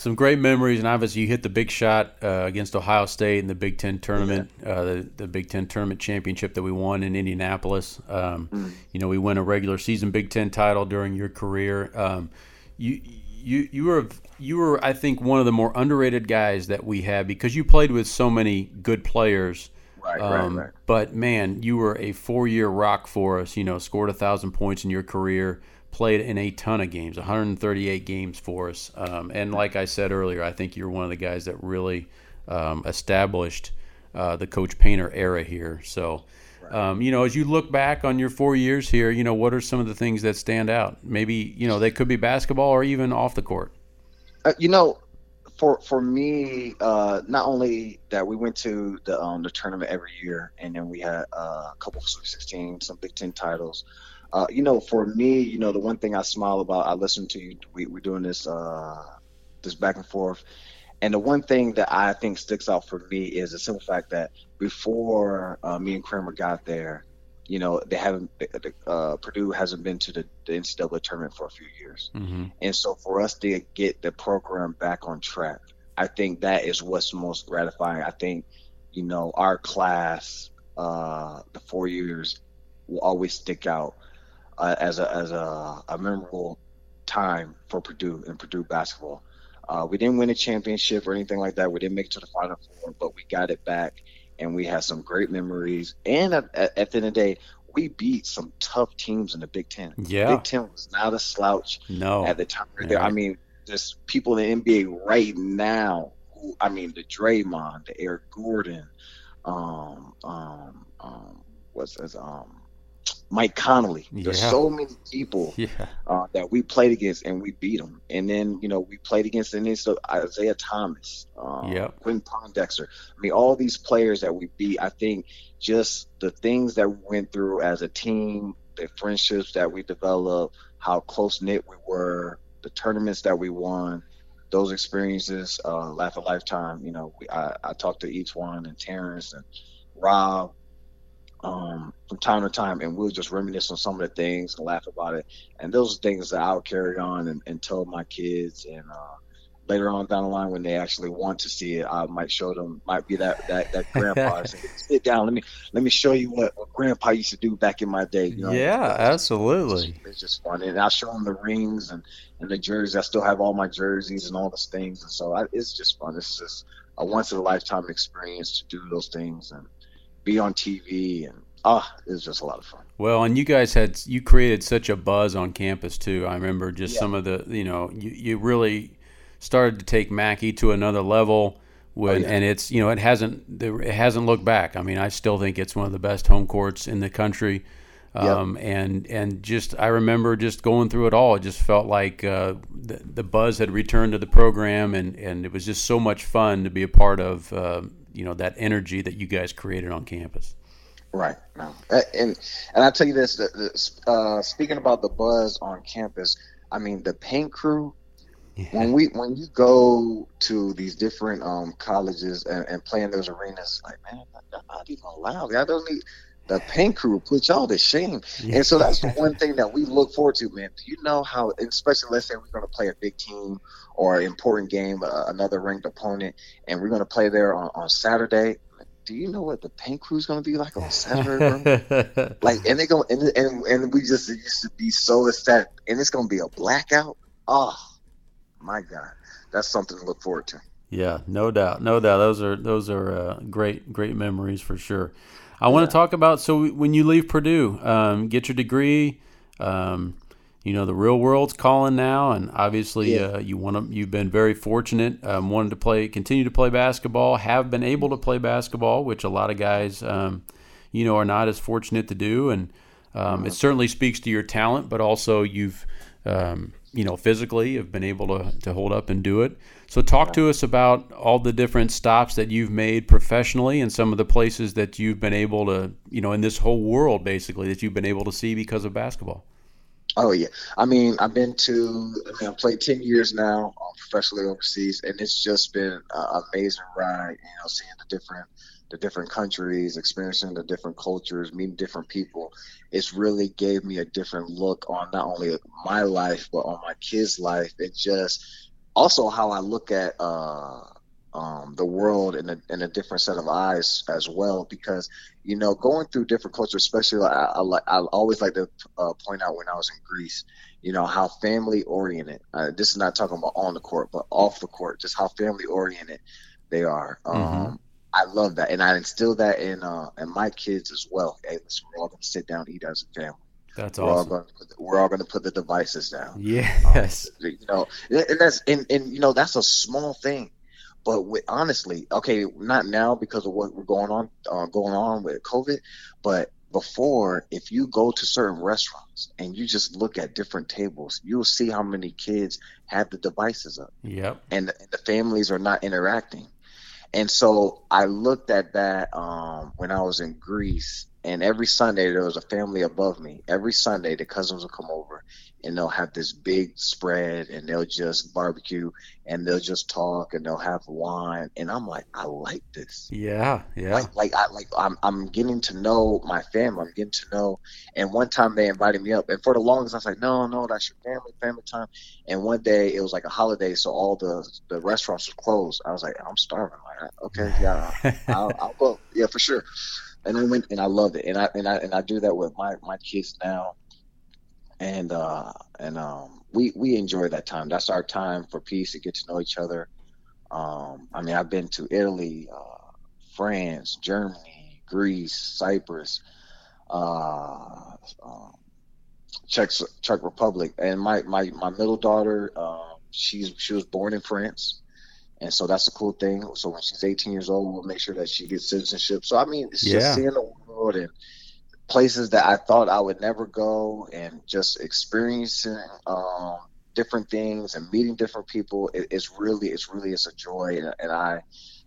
some great memories, and obviously you hit the big shot uh, against Ohio State in the Big Ten tournament, yeah. uh, the, the Big Ten tournament championship that we won in Indianapolis. Um, mm. You know, we won a regular season Big Ten title during your career. Um, you you you were you were I think one of the more underrated guys that we had because you played with so many good players. Right, um, right, right. But man, you were a four-year rock for us. You know, scored a thousand points in your career, played in a ton of games, 138 games for us. Um, and like I said earlier, I think you're one of the guys that really um, established uh, the Coach Painter era here. So. Um, you know, as you look back on your four years here, you know, what are some of the things that stand out? Maybe, you know, they could be basketball or even off the court. Uh, you know, for for me, uh, not only that we went to the um, the tournament every year, and then we had uh, a couple of Sweet 16, some Big Ten titles. Uh, you know, for me, you know, the one thing I smile about, I listen to you. We, we're doing this uh, this back and forth, and the one thing that I think sticks out for me is the simple fact that before uh, me and Kramer got there, you know, they haven't, uh, Purdue hasn't been to the, the NCAA tournament for a few years. Mm-hmm. And so for us to get the program back on track, I think that is what's most gratifying. I think, you know, our class, uh, the four years will always stick out uh, as a, as a, a memorable time for Purdue and Purdue basketball. Uh, we didn't win a championship or anything like that. We didn't make it to the Final Four, but we got it back, and we had some great memories. And at, at, the end of the day, we beat some tough teams in the Big Ten. Yeah, Big Ten was not a slouch. No, at the time. Right. I mean, there's people in the NBA right now who, I mean, the Draymond, the Eric Gordon, um, um, um, what's his, um, Mike. There's yeah. so many people yeah. uh, that we played against and we beat them. And then you know we played against and then so Isaiah Thomas, um, yep. Quinn Pondexter. I mean, all these players that we beat. I think just the things that we went through as a team, the friendships that we developed, how close knit we were, the tournaments that we won. Those experiences uh, laugh a lifetime. You know, we, I, I talked to E'Twaun and Terrence and Rob um, from time to time, and we'll just reminisce on some of the things and laugh about it. And those are things that I'll carry on and, and tell my kids. And uh, later on down the line, when they actually want to see it, I might show them. Might be that that, that grandpa. say, Sit down. Let me let me show you what, what, grandpa used to do back in my day. You know? Yeah, absolutely. It's, it's, just fun, and I show them the rings and and the jerseys. I still have all my jerseys and all the things, and so I, it's just fun. It's just a once in a lifetime experience to do those things and be on TV and ah, it was just a lot of fun. Well, and you guys had you created such a buzz on campus too. I remember just yeah. some of the you know you, you really started to take Mackey to another level. When, oh, yeah. and it's you know it hasn't it hasn't looked back. I mean, I still think it's one of the best home courts in the country. Um, yep. and and just I remember just going through it all. It just felt like uh, the, the buzz had returned to the program, and, and it was just so much fun to be a part of. Uh, you know that energy that you guys created on campus. Right. No. And and I tell you this, uh, speaking about the buzz on campus, I mean the paint crew. Yeah. When we when you go to these different um, colleges and, and play in those arenas, like man, that's not even allowed. I don't need the paint crew put y'all to shame. Yeah. And so that's the one thing that we look forward to, man. Do you know how, especially let's say we're going to play a big team or an important game, uh, another ranked opponent, and we're going to play there on, on Saturday. Do you know what the paint crew is going to be like on Saturday, bro? like, and they go and, and and we just used to be so ecstatic, and it's going to be a blackout. Oh, my God, that's something to look forward to. Yeah, no doubt, no doubt. Those are those are uh, great great memories for sure. I want to talk about so when you leave Purdue, um, get your degree. Um, you know the real world's calling now, and obviously yeah. uh, you want to. You've been very fortunate. Um, wanted to play, continue to play basketball. Have been able to play basketball, which a lot of guys, um, you know, are not as fortunate to do. And um, it certainly speaks to your talent, but also you've, um, you know, physically have been able to to hold up and do it. So, talk to us about all the different stops that you've made professionally and some of the places that you've been able to, you know, in this whole world basically that you've been able to see because of basketball. Oh yeah, I mean, I've been to, I mean, I've played ten years now uh, professionally overseas, and it's just been an amazing ride. You know, seeing the different the different countries, experiencing the different cultures, meeting different people, it's really gave me a different look on not only my life but on my kids' life. It just also how I look at uh, um, the world in a, in a different set of eyes as well. Because you know, going through different cultures, especially I, I, I always like to uh, point out when I was in Greece, you know, how family oriented. Uh, this is not talking about on the court, but off the court, just how family oriented they are. Mm-hmm. Um, I love that, and I instill that in uh, in my kids as well. Hey, listen, we're all going to sit down and eat as a family. That's we're awesome. All going to, we're all going to put the devices down. Yes. Um, you know, and that's and, and you know that's a small thing, but with, honestly, okay, not now because of what we're going on uh, going on with COVID, but before, if you go to certain restaurants and you just look at different tables, you'll see how many kids have the devices up. Yep. And, and the families are not interacting. And so I looked at that um, when I was in Greece, and every Sunday there was a family above me. Every Sunday the cousins would come over, and they'll have this big spread and they'll just barbecue and they'll just talk and they'll have wine and I'm like I like this. Yeah, yeah. Like like I like I'm I'm getting to know my family. I'm getting to know and one time they invited me up and for the longest I was like no no that's your family family time and one day it was like a holiday so all the the restaurants were closed. I was like I'm starving. Okay yeah I'll, I'll go yeah for sure. And I went and I loved it and I and I and I do that with my my kids now and uh, and um, we we enjoy that time. That's our time for peace to get to know each other. Um, I mean, I've been to Italy, uh, France, Germany, Greece, Cyprus, uh, um, Czech Czech Republic, and my my my middle daughter, uh, she's she was born in France. And so that's the cool thing. So when she's 18 years old, we'll make sure that she gets citizenship. So I mean, it's yeah. just seeing the world and places that I thought I would never go and just experiencing um, different things and meeting different people. It, it's really, it's really, it's a joy. And, and, I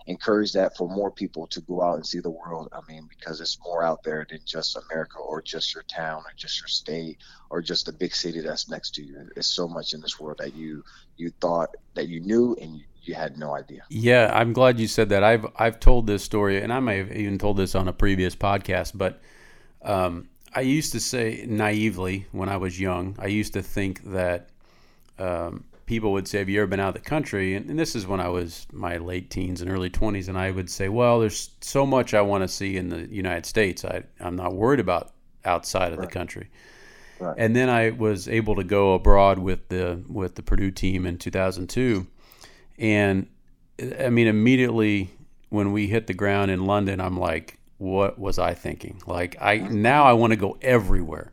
encourage that for more people to go out and see the world. I mean, because it's more out there than just America or just your town or just your state or just the big city that's next to you. It's so much in this world that you, you thought that you knew and you, you had no idea. Yeah, I'm glad you said that. I've I've told this story, and I may have even told this on a previous podcast, but um, I used to say naively when I was young, I used to think that um, people would say, Have you ever been out of the country? And, and, this is when I was my late teens and early 20s. And I would say, Well, there's so much I want to see in the United States. I, I'm not worried about outside of right. the country. Right. And then I was able to go abroad with the with the Purdue team in 2002, and I mean immediately when we hit the ground in London, I'm like, what was I thinking? Like I now I want to go everywhere.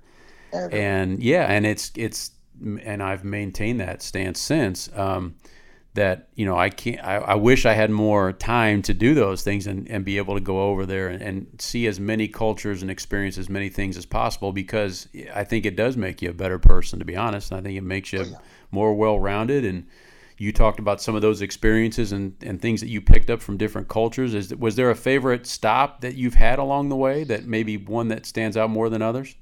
everywhere. And yeah, and it's it's and I've maintained that stance since. Um, that you know I can't. I, I, wish I had more time to do those things and, and be able to go over there and, and see as many cultures and experience as many things as possible because I think it does make you a better person. To be honest, I think it makes you oh, yeah. more well rounded and you talked about some of those experiences and, and things that you picked up from different cultures. Is was there a favorite stop that you've had along the way that maybe one that stands out more than others?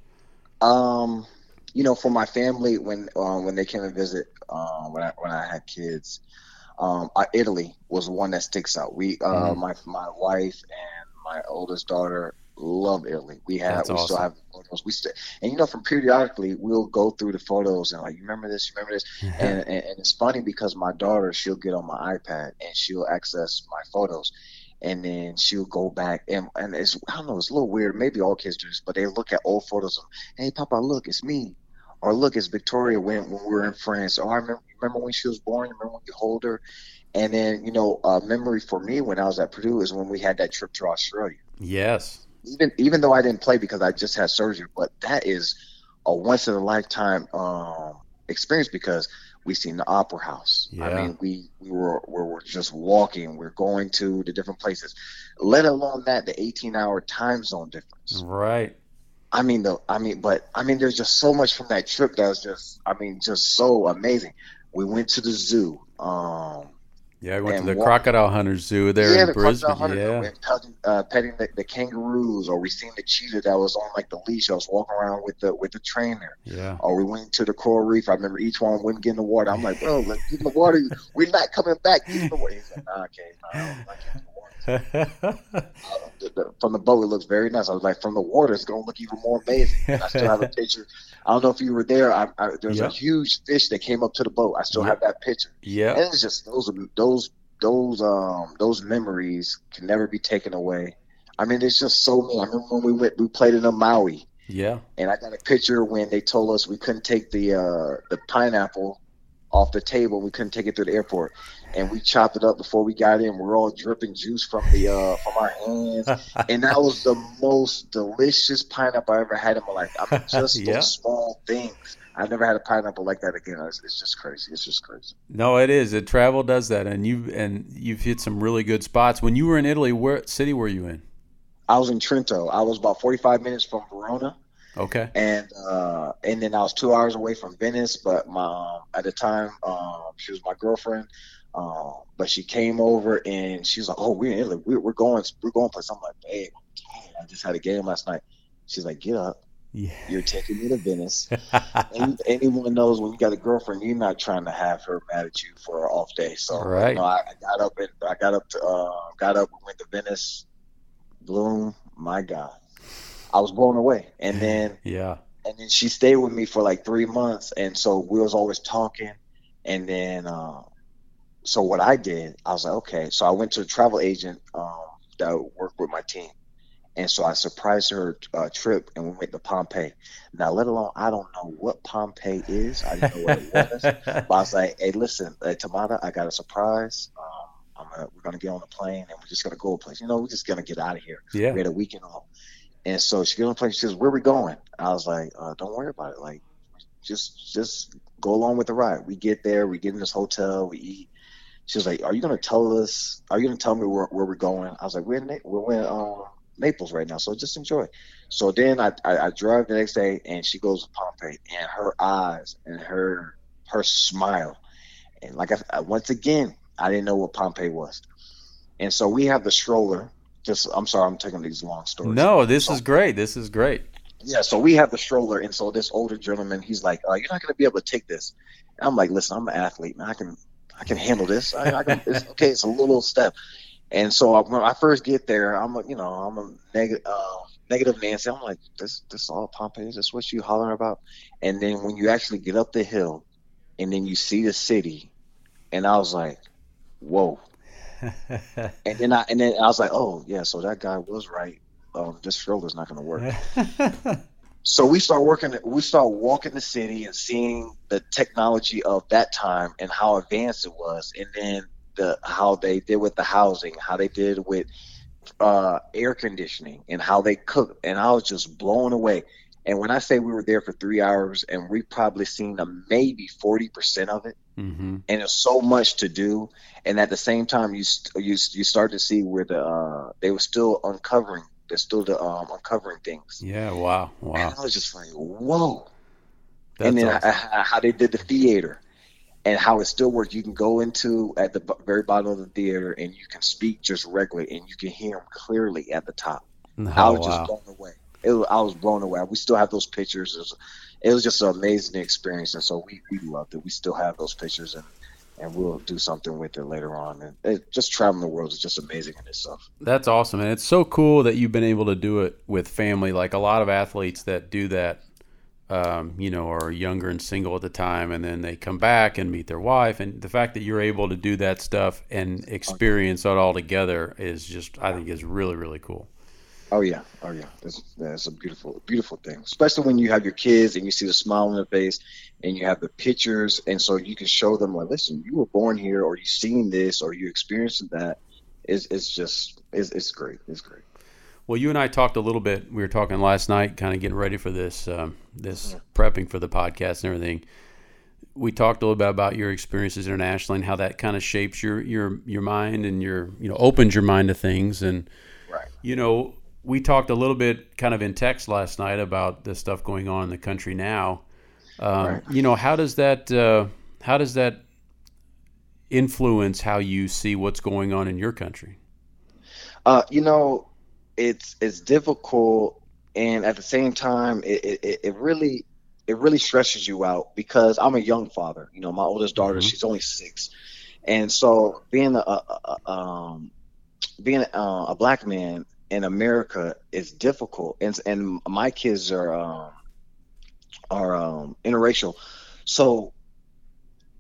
Um, you know, for my family when um, when they came and visit um, when I when I had kids, um, I, Italy was one that sticks out. We uh, mm-hmm. my my wife and my oldest daughter love Italy. We have That's we awesome. still have photos. We still and you know from periodically we'll go through the photos and like you remember this, you remember this, and, and, and it's funny because my daughter she'll get on my iPad and she'll access my photos. And then she'll go back and and it's I don't know it's a little weird maybe all kids do this but they look at old photos of hey Papa look it's me or look it's Victoria when, when we were in France oh I remember remember when she was born remember when you hold her and then you know a memory for me when I was at Purdue is when we had that trip to Australia yes even even though I didn't play because I just had surgery, but that is a once in a lifetime um, experience because we seen the opera house. Yeah. I mean, we we were we were just walking. We're going to the different places. Let alone that the 18 hour time zone difference. Right. I mean, the I mean, but I mean, there's just so much from that trip that was just I mean, just so amazing. We went to the zoo. Um, yeah, I went to the walk, crocodile hunter zoo there yeah, in the Brisbane. yeah, petting, uh, petting the, the, kangaroos, or we seen the cheetah that was on like the leash. I was walking around with the with the trainer. Yeah. Or we went to the coral reef. I remember E'Twaun wouldn't get in the water. I'm like, bro, let's get in the water. We're not coming back. Get in the water. He's like, nah, okay, nah, I like in the water. the, the, from the boat, it looks very nice. I was like, from the water, it's gonna look even more amazing. And I still have a picture. I don't know if you were there. I, I, there's yep. a huge fish that came up to the boat. I still yep. have that picture. Yeah, and it's just those those those um those memories can never be taken away. I mean, it's just so many. I remember when we went, we played in a Maui. Yeah. And I got a picture when they told us we couldn't take the uh, the pineapple off the table. We couldn't take it through the airport, and we chopped it up before we got in. We're all dripping juice from the uh, from our hands, and that was the most delicious pineapple I ever had in my life. I mean, just yeah. those small things. I've never had a pineapple like that again. It's, it's, just crazy. It's just crazy. No, it is. It travel does that, and you and you've hit some really good spots. When you were in Italy, where city were you in? I was in Trento. I was about 45 minutes from Verona. Okay. And uh, and then I was two hours away from Venice, but my um, at the time um, she was my girlfriend. Um, but she came over and she was like, "Oh, we're in Italy. We're, we're going. We're going place." I'm like, "Babe, I just had a game last night." She's like, "Get up. Yeah. You're taking me to Venice. and anyone knows when you got a girlfriend, you're not trying to have her mad at you for an off day. So right. you know, I, I, got up and I got up to uh, got up, went to Venice, Bloom. My God, I was blown away. And then yeah, and then she stayed with me for like three months, and so we was always talking. And then uh, so what I did, I was like, okay. So I went to a travel agent um, that worked with my team and so I surprised her uh, trip, and we went to Pompeii. Now, let alone I don't know what Pompeii is. I didn't know what it was, but I was like, "Hey, listen, uh, Tamara, I got a surprise. Um, gonna, we're gonna get on the plane, and we're just gonna go a place. You know, we're just gonna get out of here. Yeah. We had a weekend off, and so she got on plane. She says, "Where we going?" I was like, uh, "Don't worry about it. Like, just just go along with the ride. We get there, we get in this hotel, we eat." She was like, "Are you gonna tell us? Are you gonna tell me where, where we're going?" I was like, "We're in, we're in um, Naples right now, so just enjoy. So then I, I, I drive the next day, and she goes to Pompeii, and her eyes and her her smile, and like I, once again, I didn't know what Pompeii was, and so we have the stroller. Just I'm sorry, I'm taking these long stories. No, this so, is great. This is great. Yeah, so we have the stroller, and so this older gentleman, he's like, uh, "You're not going to be able to take this." And I'm like, "Listen, I'm an athlete, man. I can I can handle this. I, I can, it's, okay, it's a little step." And so when I first get there, I'm a, you know, I'm a negative, uh, negative Nancy. I'm like, this, this all Pompeii. Is this what you hollering about? And then when you actually get up the hill, and then you see the city, and I was like, whoa. And then I and then I was like, oh yeah, so that guy was right. Um, this is not going to work. so we start working. We start walking the city and seeing the technology of that time and how advanced it was, and then the how they did with the housing, how they did with uh, air conditioning, and how they cook, and I was just blown away. And when I say we were there for three hours, and we probably seen a maybe forty percent of it, mm-hmm. and there's so much to do, and at the same time, you you you start to see where the uh, they were still uncovering, they're still the um, uncovering things. Yeah, wow, wow. And I was just like, whoa. That's and then awesome. how they did the theater and how it still works. You can go into at the very bottom of the theater and you can speak just regularly and you can hear them clearly at the top. Oh, I was wow. just blown away. It, I was blown away. We still have those pictures. Was, it was just an amazing experience, and so we, we loved it. We still have those pictures, and and we'll do something with it later on. And it, just traveling the world is just amazing in itself. That's awesome, and it's so cool that you've been able to do it with family. Like a lot of athletes that do that um, you know, are younger and single at the time, and then they come back and meet their wife. And the fact that you're able to do that stuff and experience it all together is just, I think, is really, really cool. Oh yeah, oh yeah, that's that's a beautiful, beautiful thing. Especially when you have your kids and you see the smile on their face, and you have the pictures, and so you can show them like, listen, you were born here, or you seen this, or you experienced that. It's it's just it's it's great. It's great. Well, you and I talked a little bit. We were talking last night, kind of getting ready for this, um, this yeah. prepping for the podcast and everything. We talked a little bit about your experiences internationally and how that kind of shapes your your your mind and your you know opens your mind to things. And right. you know, we talked a little bit kind of in text last night about the stuff going on in the country now. Um, right. You know, how does that uh, how does that influence how you see what's going on in your country? Uh, you know, it's it's difficult and at the same time it, it, it really it really stresses you out because I'm a young father. You know, my oldest daughter, mm-hmm. she's only six, and so being a, a, a, um, being uh, a black man in America is difficult, and and my kids are um, are um, interracial, so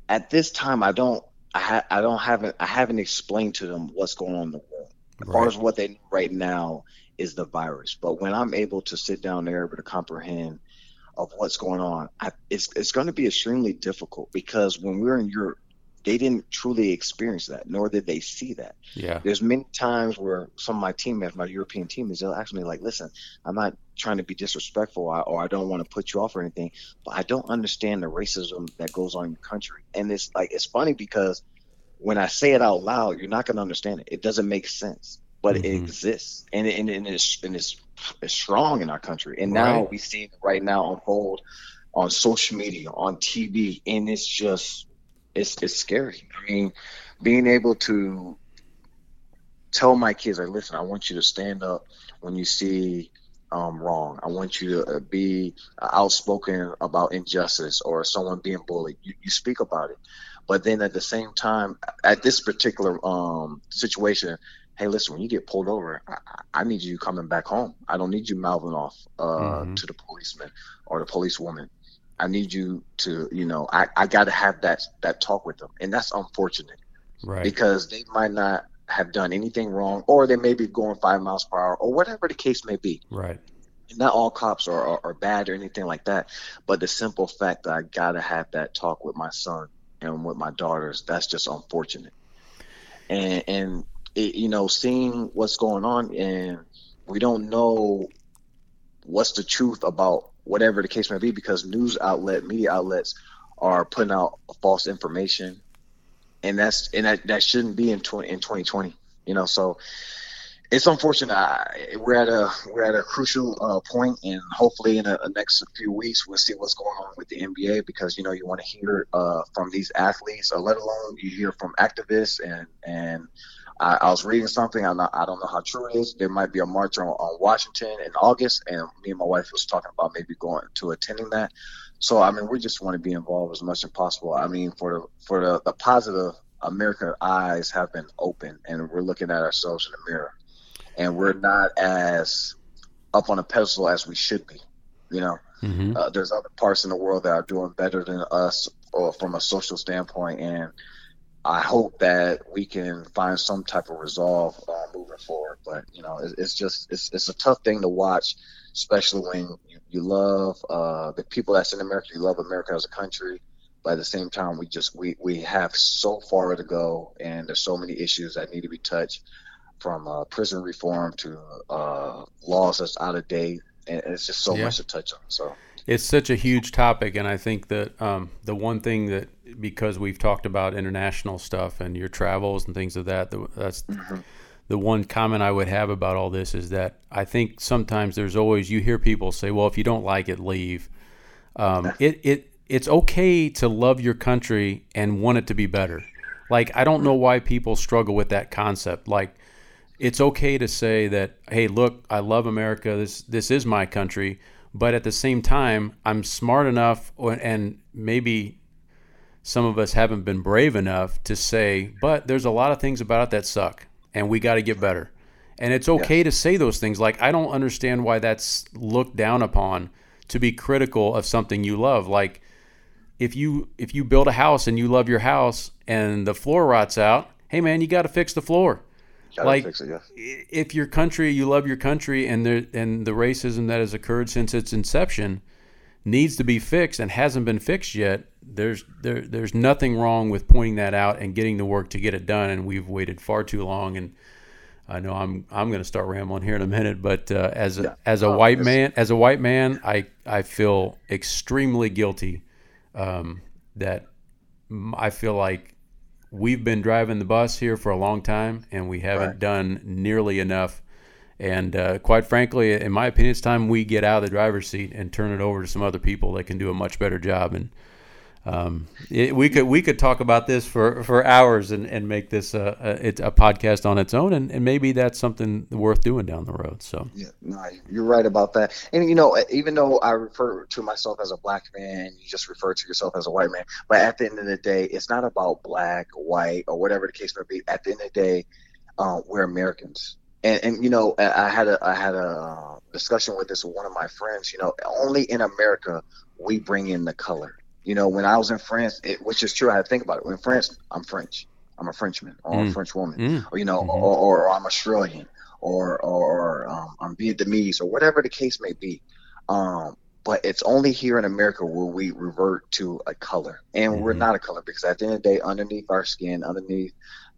at this time I don't I ha- I don't haven't I haven't explained to them what's going on in the world. As right. far as what they know right now is the virus, but when I'm able to sit down there able to comprehend of what's going on, I, it's it's going to be extremely difficult because when we're in Europe, they didn't truly experience that, nor did they see that. Yeah. There's many times where some of my teammates, my European teammates, they'll ask me like, "Listen, I'm not trying to be disrespectful or I don't want to put you off or anything, but I don't understand the racism that goes on in your country." And it's like it's funny because when I say it out loud, you're not going to understand it. It doesn't make sense, but mm-hmm. it exists, and it, and, and it's and it's, it's strong in our country. And now right. we see it right now unfold on social media, on TV, and it's just it's it's scary. I mean, being able to tell my kids, like, listen, I want you to stand up when you see um, wrong. I want you to uh, be outspoken about injustice or someone being bullied. You, you speak about it, but then at the same time, at this particular um, situation, hey, listen, when you get pulled over, I, I, need you coming back home. I don't need you mouthing off uh, mm-hmm. to the policeman or the policewoman. I need you to, you know, I, I got to have that that talk with them, and that's unfortunate, right? Because they might not have done anything wrong, or they may be going five miles per hour, or whatever the case may be, right? And not all cops are, are, are bad or anything like that, but the simple fact that I got to have that talk with my son and with my daughters, that's just unfortunate, and and it, you know, seeing what's going on, and we don't know what's the truth about whatever the case may be, because news outlet, media outlets are putting out false information, and that's and that, that shouldn't be in 20, in 2020. You know, so it's unfortunate. I, we're at a we're at a crucial uh, point, and hopefully in the next few weeks we'll see what's going on with the NBA because you know you want to hear uh, from these athletes, or let alone you hear from activists and and I, I was reading something. Not, I don't know how true it is. There might be a march on, on Washington in August, and me and my wife was talking about maybe going to attending that. So I mean, we just want to be involved as much as possible. I mean, for the for the, the positive, American eyes have been open, and we're looking at ourselves in the mirror, and we're not as up on a pedestal as we should be. You know, mm-hmm. uh, there's other parts in the world that are doing better than us, or from a social standpoint, and I hope that we can find some type of resolve uh, moving forward. But you know, it, it's just it's it's a tough thing to watch, especially when you, you love uh, the people that's in America. You love America as a country, but at the same time, we just we we have so far to go, and there's so many issues that need to be touched, from uh, prison reform to uh, laws that's out of date, and it's just so yeah. much to touch on. So it's such a huge topic, and I think that um, the one thing that because we've talked about international stuff and your travels and things of that, that's mm-hmm. the one comment I would have about all this is that I think sometimes there's always you hear people say, "Well, if you don't like it, leave." Um, it it it's okay to love your country and want it to be better. Like I don't know why people struggle with that concept. Like it's okay to say that, "Hey, look, I love America. This this is my country." but at the same time, I'm smart enough, and maybe some of us haven't been brave enough to say, but there's a lot of things about it that suck, and we got to get better. And it's okay to say those things. Like, I don't understand why that's looked down upon to be critical of something you love. Like, if you if you build a house and you love your house and the floor rots out, hey man, you got to fix the floor like it, yes. if your country you love your country and the and the racism that has occurred since its inception needs to be fixed and hasn't been fixed yet there's there there's nothing wrong with pointing that out and getting the work to get it done and we've waited far too long and I know I'm I'm going to start rambling here in a minute but uh, as a yeah. as a oh, white man as a white man I I feel extremely guilty um, that I feel like we've been driving the bus here for a long time, and we haven't right. done nearly enough. And uh, quite frankly, in my opinion, it's time we get out of the driver's seat and turn it over to some other people that can do a much better job. And um, it, we could we could talk about this for, for hours and, and make this a, a, a podcast on its own, and, and maybe that's something worth doing down the road. So yeah, no, you're right about that. And you know, even though I refer to myself as a black man, you just refer to yourself as a white man. But at the end of the day, it's not about black, white, or whatever the case may be. At the end of the day, uh, we're Americans. And, and you know, I had a I had a discussion with this with one of my friends. You know, only in America we bring in the color. You know, when I was in France, it, which is true, I had to think about it. In France, I'm French. I'm a Frenchman or mm. a French woman, mm. or you know, mm-hmm. or, or, or, I'm Australian, or or um, I'm Vietnamese, or whatever the case may be. Um, but it's only here in America where we revert to a color, and mm-hmm. we're not a color because at the end of the day, underneath our skin, underneath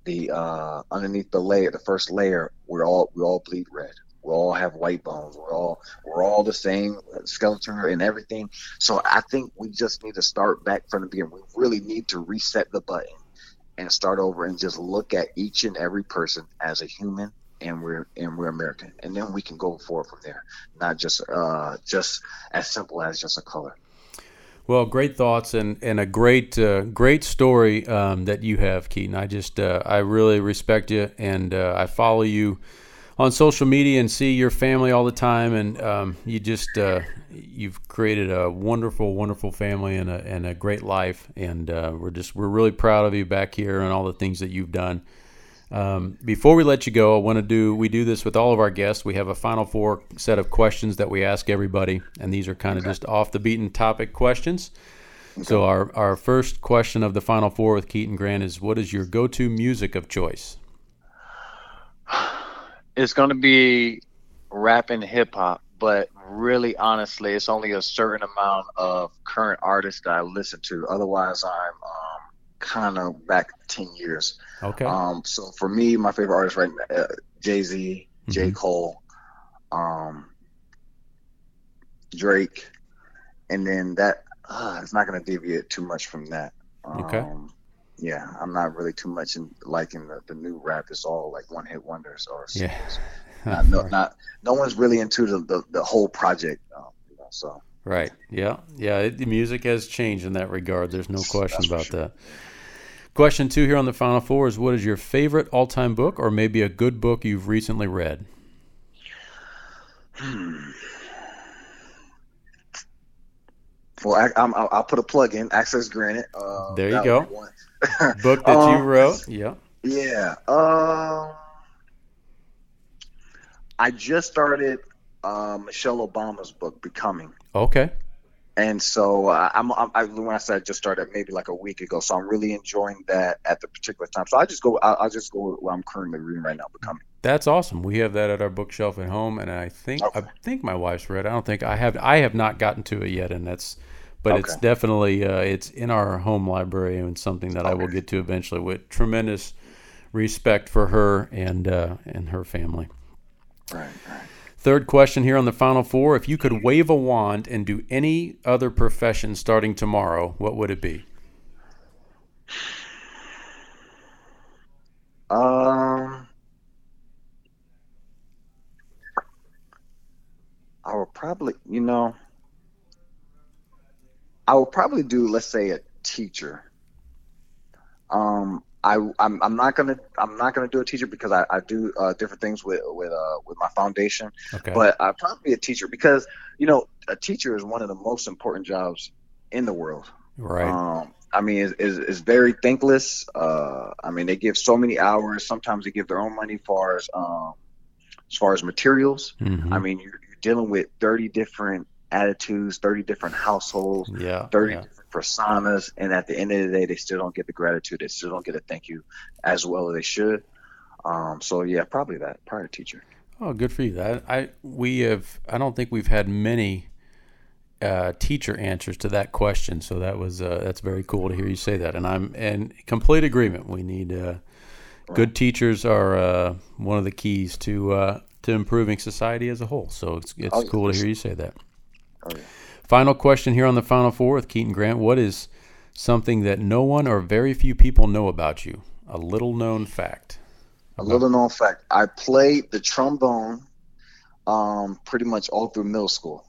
the uh, underneath the layer, the first layer, we're all we all bleed red. We all have white bones. We're all we're all the same skeleton and everything. So I think we just need to start back from the beginning. We really need to reset the button and start over and just look at each and every person as a human and we're and we're American, and then we can go forward from there. Not just uh, just as simple as just a color. Well, great thoughts and, and a great uh, great story um, that you have, Keaton. I just uh, I really respect you, and uh, I follow you on social media and see your family all the time, and um, you just uh, you've created a wonderful, wonderful family and a and a great life, and uh, we're just we're really proud of you back here and all the things that you've done. Um, before we let you go, I want to do we do this with all of our guests. We have a final four set of questions that we ask everybody, and these are kind of okay. just off the beaten topic questions. Okay. So our our first question of the final four with Keaton Grant is, what is your go to music of choice? It's going to be rap and hip hop, but really, honestly, it's only a certain amount of current artists that I listen to. Otherwise, I'm um, kind of back ten years. Okay. Um, so for me, my favorite artist right now, uh, Jay Z, mm-hmm. J Cole, um, Drake, and then that uh, it's not going to deviate too much from that. Um, okay. Yeah, I'm not really too much in liking the, the new rap. It's all like one hit wonders or yeah. not, no, not no one's really into the the, the whole project. Um, you know, so right, yeah, yeah. It, the music has changed in that regard. There's no question about sure. that. Question two here on the Final Four is what is your favorite all time book or maybe a good book you've recently read? Hmm. Well, I, will put a plug in. Access granted. Uh, there you go. book that um, you wrote. Yeah. Yeah. Um, I just started uh, Michelle Obama's book, Becoming. Okay and so uh, I'm, I'm I, when I said I just started maybe like a week ago, so I'm really enjoying that at the particular time. So I just go, I'll, I'll just go what I'm currently reading right now, Becoming. That's awesome. We have that at our bookshelf at home, and I think okay. I think my wife's read. I don't think I have. I have not gotten to it yet, and that's, but okay. it's definitely uh, it's in our home library and something that okay. I will get to eventually with tremendous respect for her and uh, and her family. Right. Right. Third question here on the final four. If you could wave a wand and do any other profession starting tomorrow, what would it be? Um, I would probably, you know, I would probably do, let's say, a teacher. Um, I I'm, I'm not gonna I'm not gonna do a teacher because I, I do uh, different things with with uh with my foundation. Okay. But I'd probably be a teacher because you know a teacher is one of the most important jobs in the world. Right. Um, I mean, it's, it's, it's very thankless. Uh, I mean, they give so many hours. Sometimes they give their own money as far as um, as far as materials. Mm-hmm. I mean, you're, you're dealing with 30 different attitudes, 30 different households, yeah, 30 yeah. Personas. And at the end of the day, they still don't get the gratitude. They still don't get a thank you as well as they should. Um, so yeah, probably that prior teacher. Oh, good for you. I, I we have. I don't think we've had many uh, teacher answers to that question. So that was uh, that's very cool to hear you say that. And I'm in complete agreement. We need uh, good teachers are uh, one of the keys to uh, to improving society as a whole. So it's it's oh, cool to hear you say that. Oh, yeah. Final question here on the Final Four with Keaton Grant. What is something that no one or very few people know about you? A little known fact. A little known fact. I played the trombone um, pretty much all through middle school.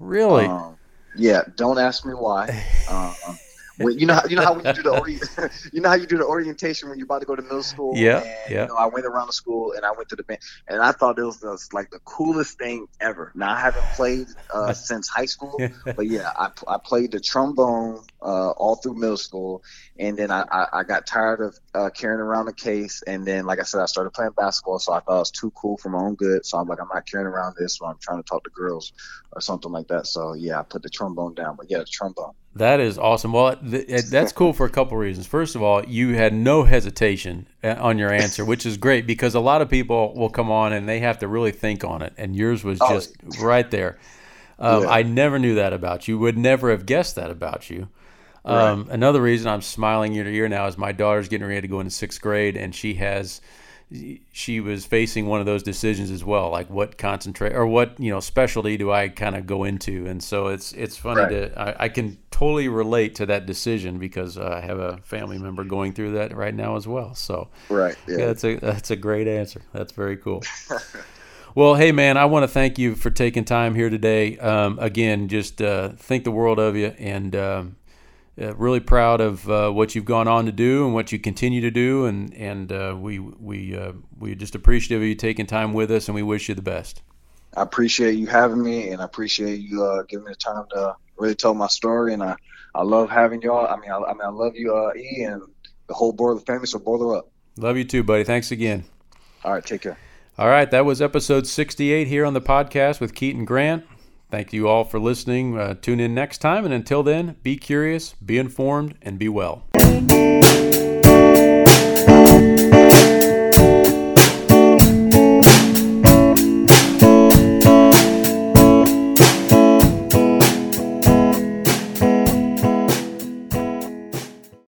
Really? Um, yeah. Don't ask me why. um, when, you know, you know how you do the ori- you know how you do the orientation when you're about to go to middle school. Yeah, and, yeah. You know, I went around the school and I went to the band, and I thought it was, the, like the coolest thing ever. Now I haven't played uh, since high school, but yeah, I, I played the trombone uh, all through middle school, and then I, I, I got tired of uh, carrying around the case, and then like I said, I started playing basketball, so I thought it was too cool for my own good. So I'm like, I'm not carrying around this, so I'm trying to talk to girls or something like that. So yeah, I put the trombone down, but yeah, the trombone. That is awesome. Well, th- that's cool for a couple reasons. First of all, you had no hesitation uh, on your answer, which is great because a lot of people will come on and they have to really think on it, and yours was Oh. just right there. Um, Yeah. I never knew that about you. Would never have guessed that about you. Um, Another reason I'm smiling ear to ear now is my daughter's getting ready to go into sixth grade, and she has she was facing one of those decisions as well, like what concentrate or what you know specialty do I kind of go into, and so it's it's funny Right. to I, I can totally relate to that decision because uh, I have a family member going through that right now as well. So Right. Yeah. yeah, that's a that's a great answer. That's very cool. Well, hey man, I want to thank you for taking time here today. Um, again, just uh, think the world of you, and um, uh, really proud of uh, what you've gone on to do and what you continue to do, and and uh, we we uh, we just appreciative of you taking time with us, and we wish you the best. I appreciate you having me, and I appreciate you uh, giving me the time to really tell my story. And I, I love having y'all. I mean, I, I mean, I love you, uh, E, and the whole board of the family. So boiler up. Love you too, buddy. Thanks again. All right, take care. All right, that was episode 68 here on the podcast with Keaton Grant. Thank you all for listening. Uh, tune in next time, and until then, be curious, be informed, and be well.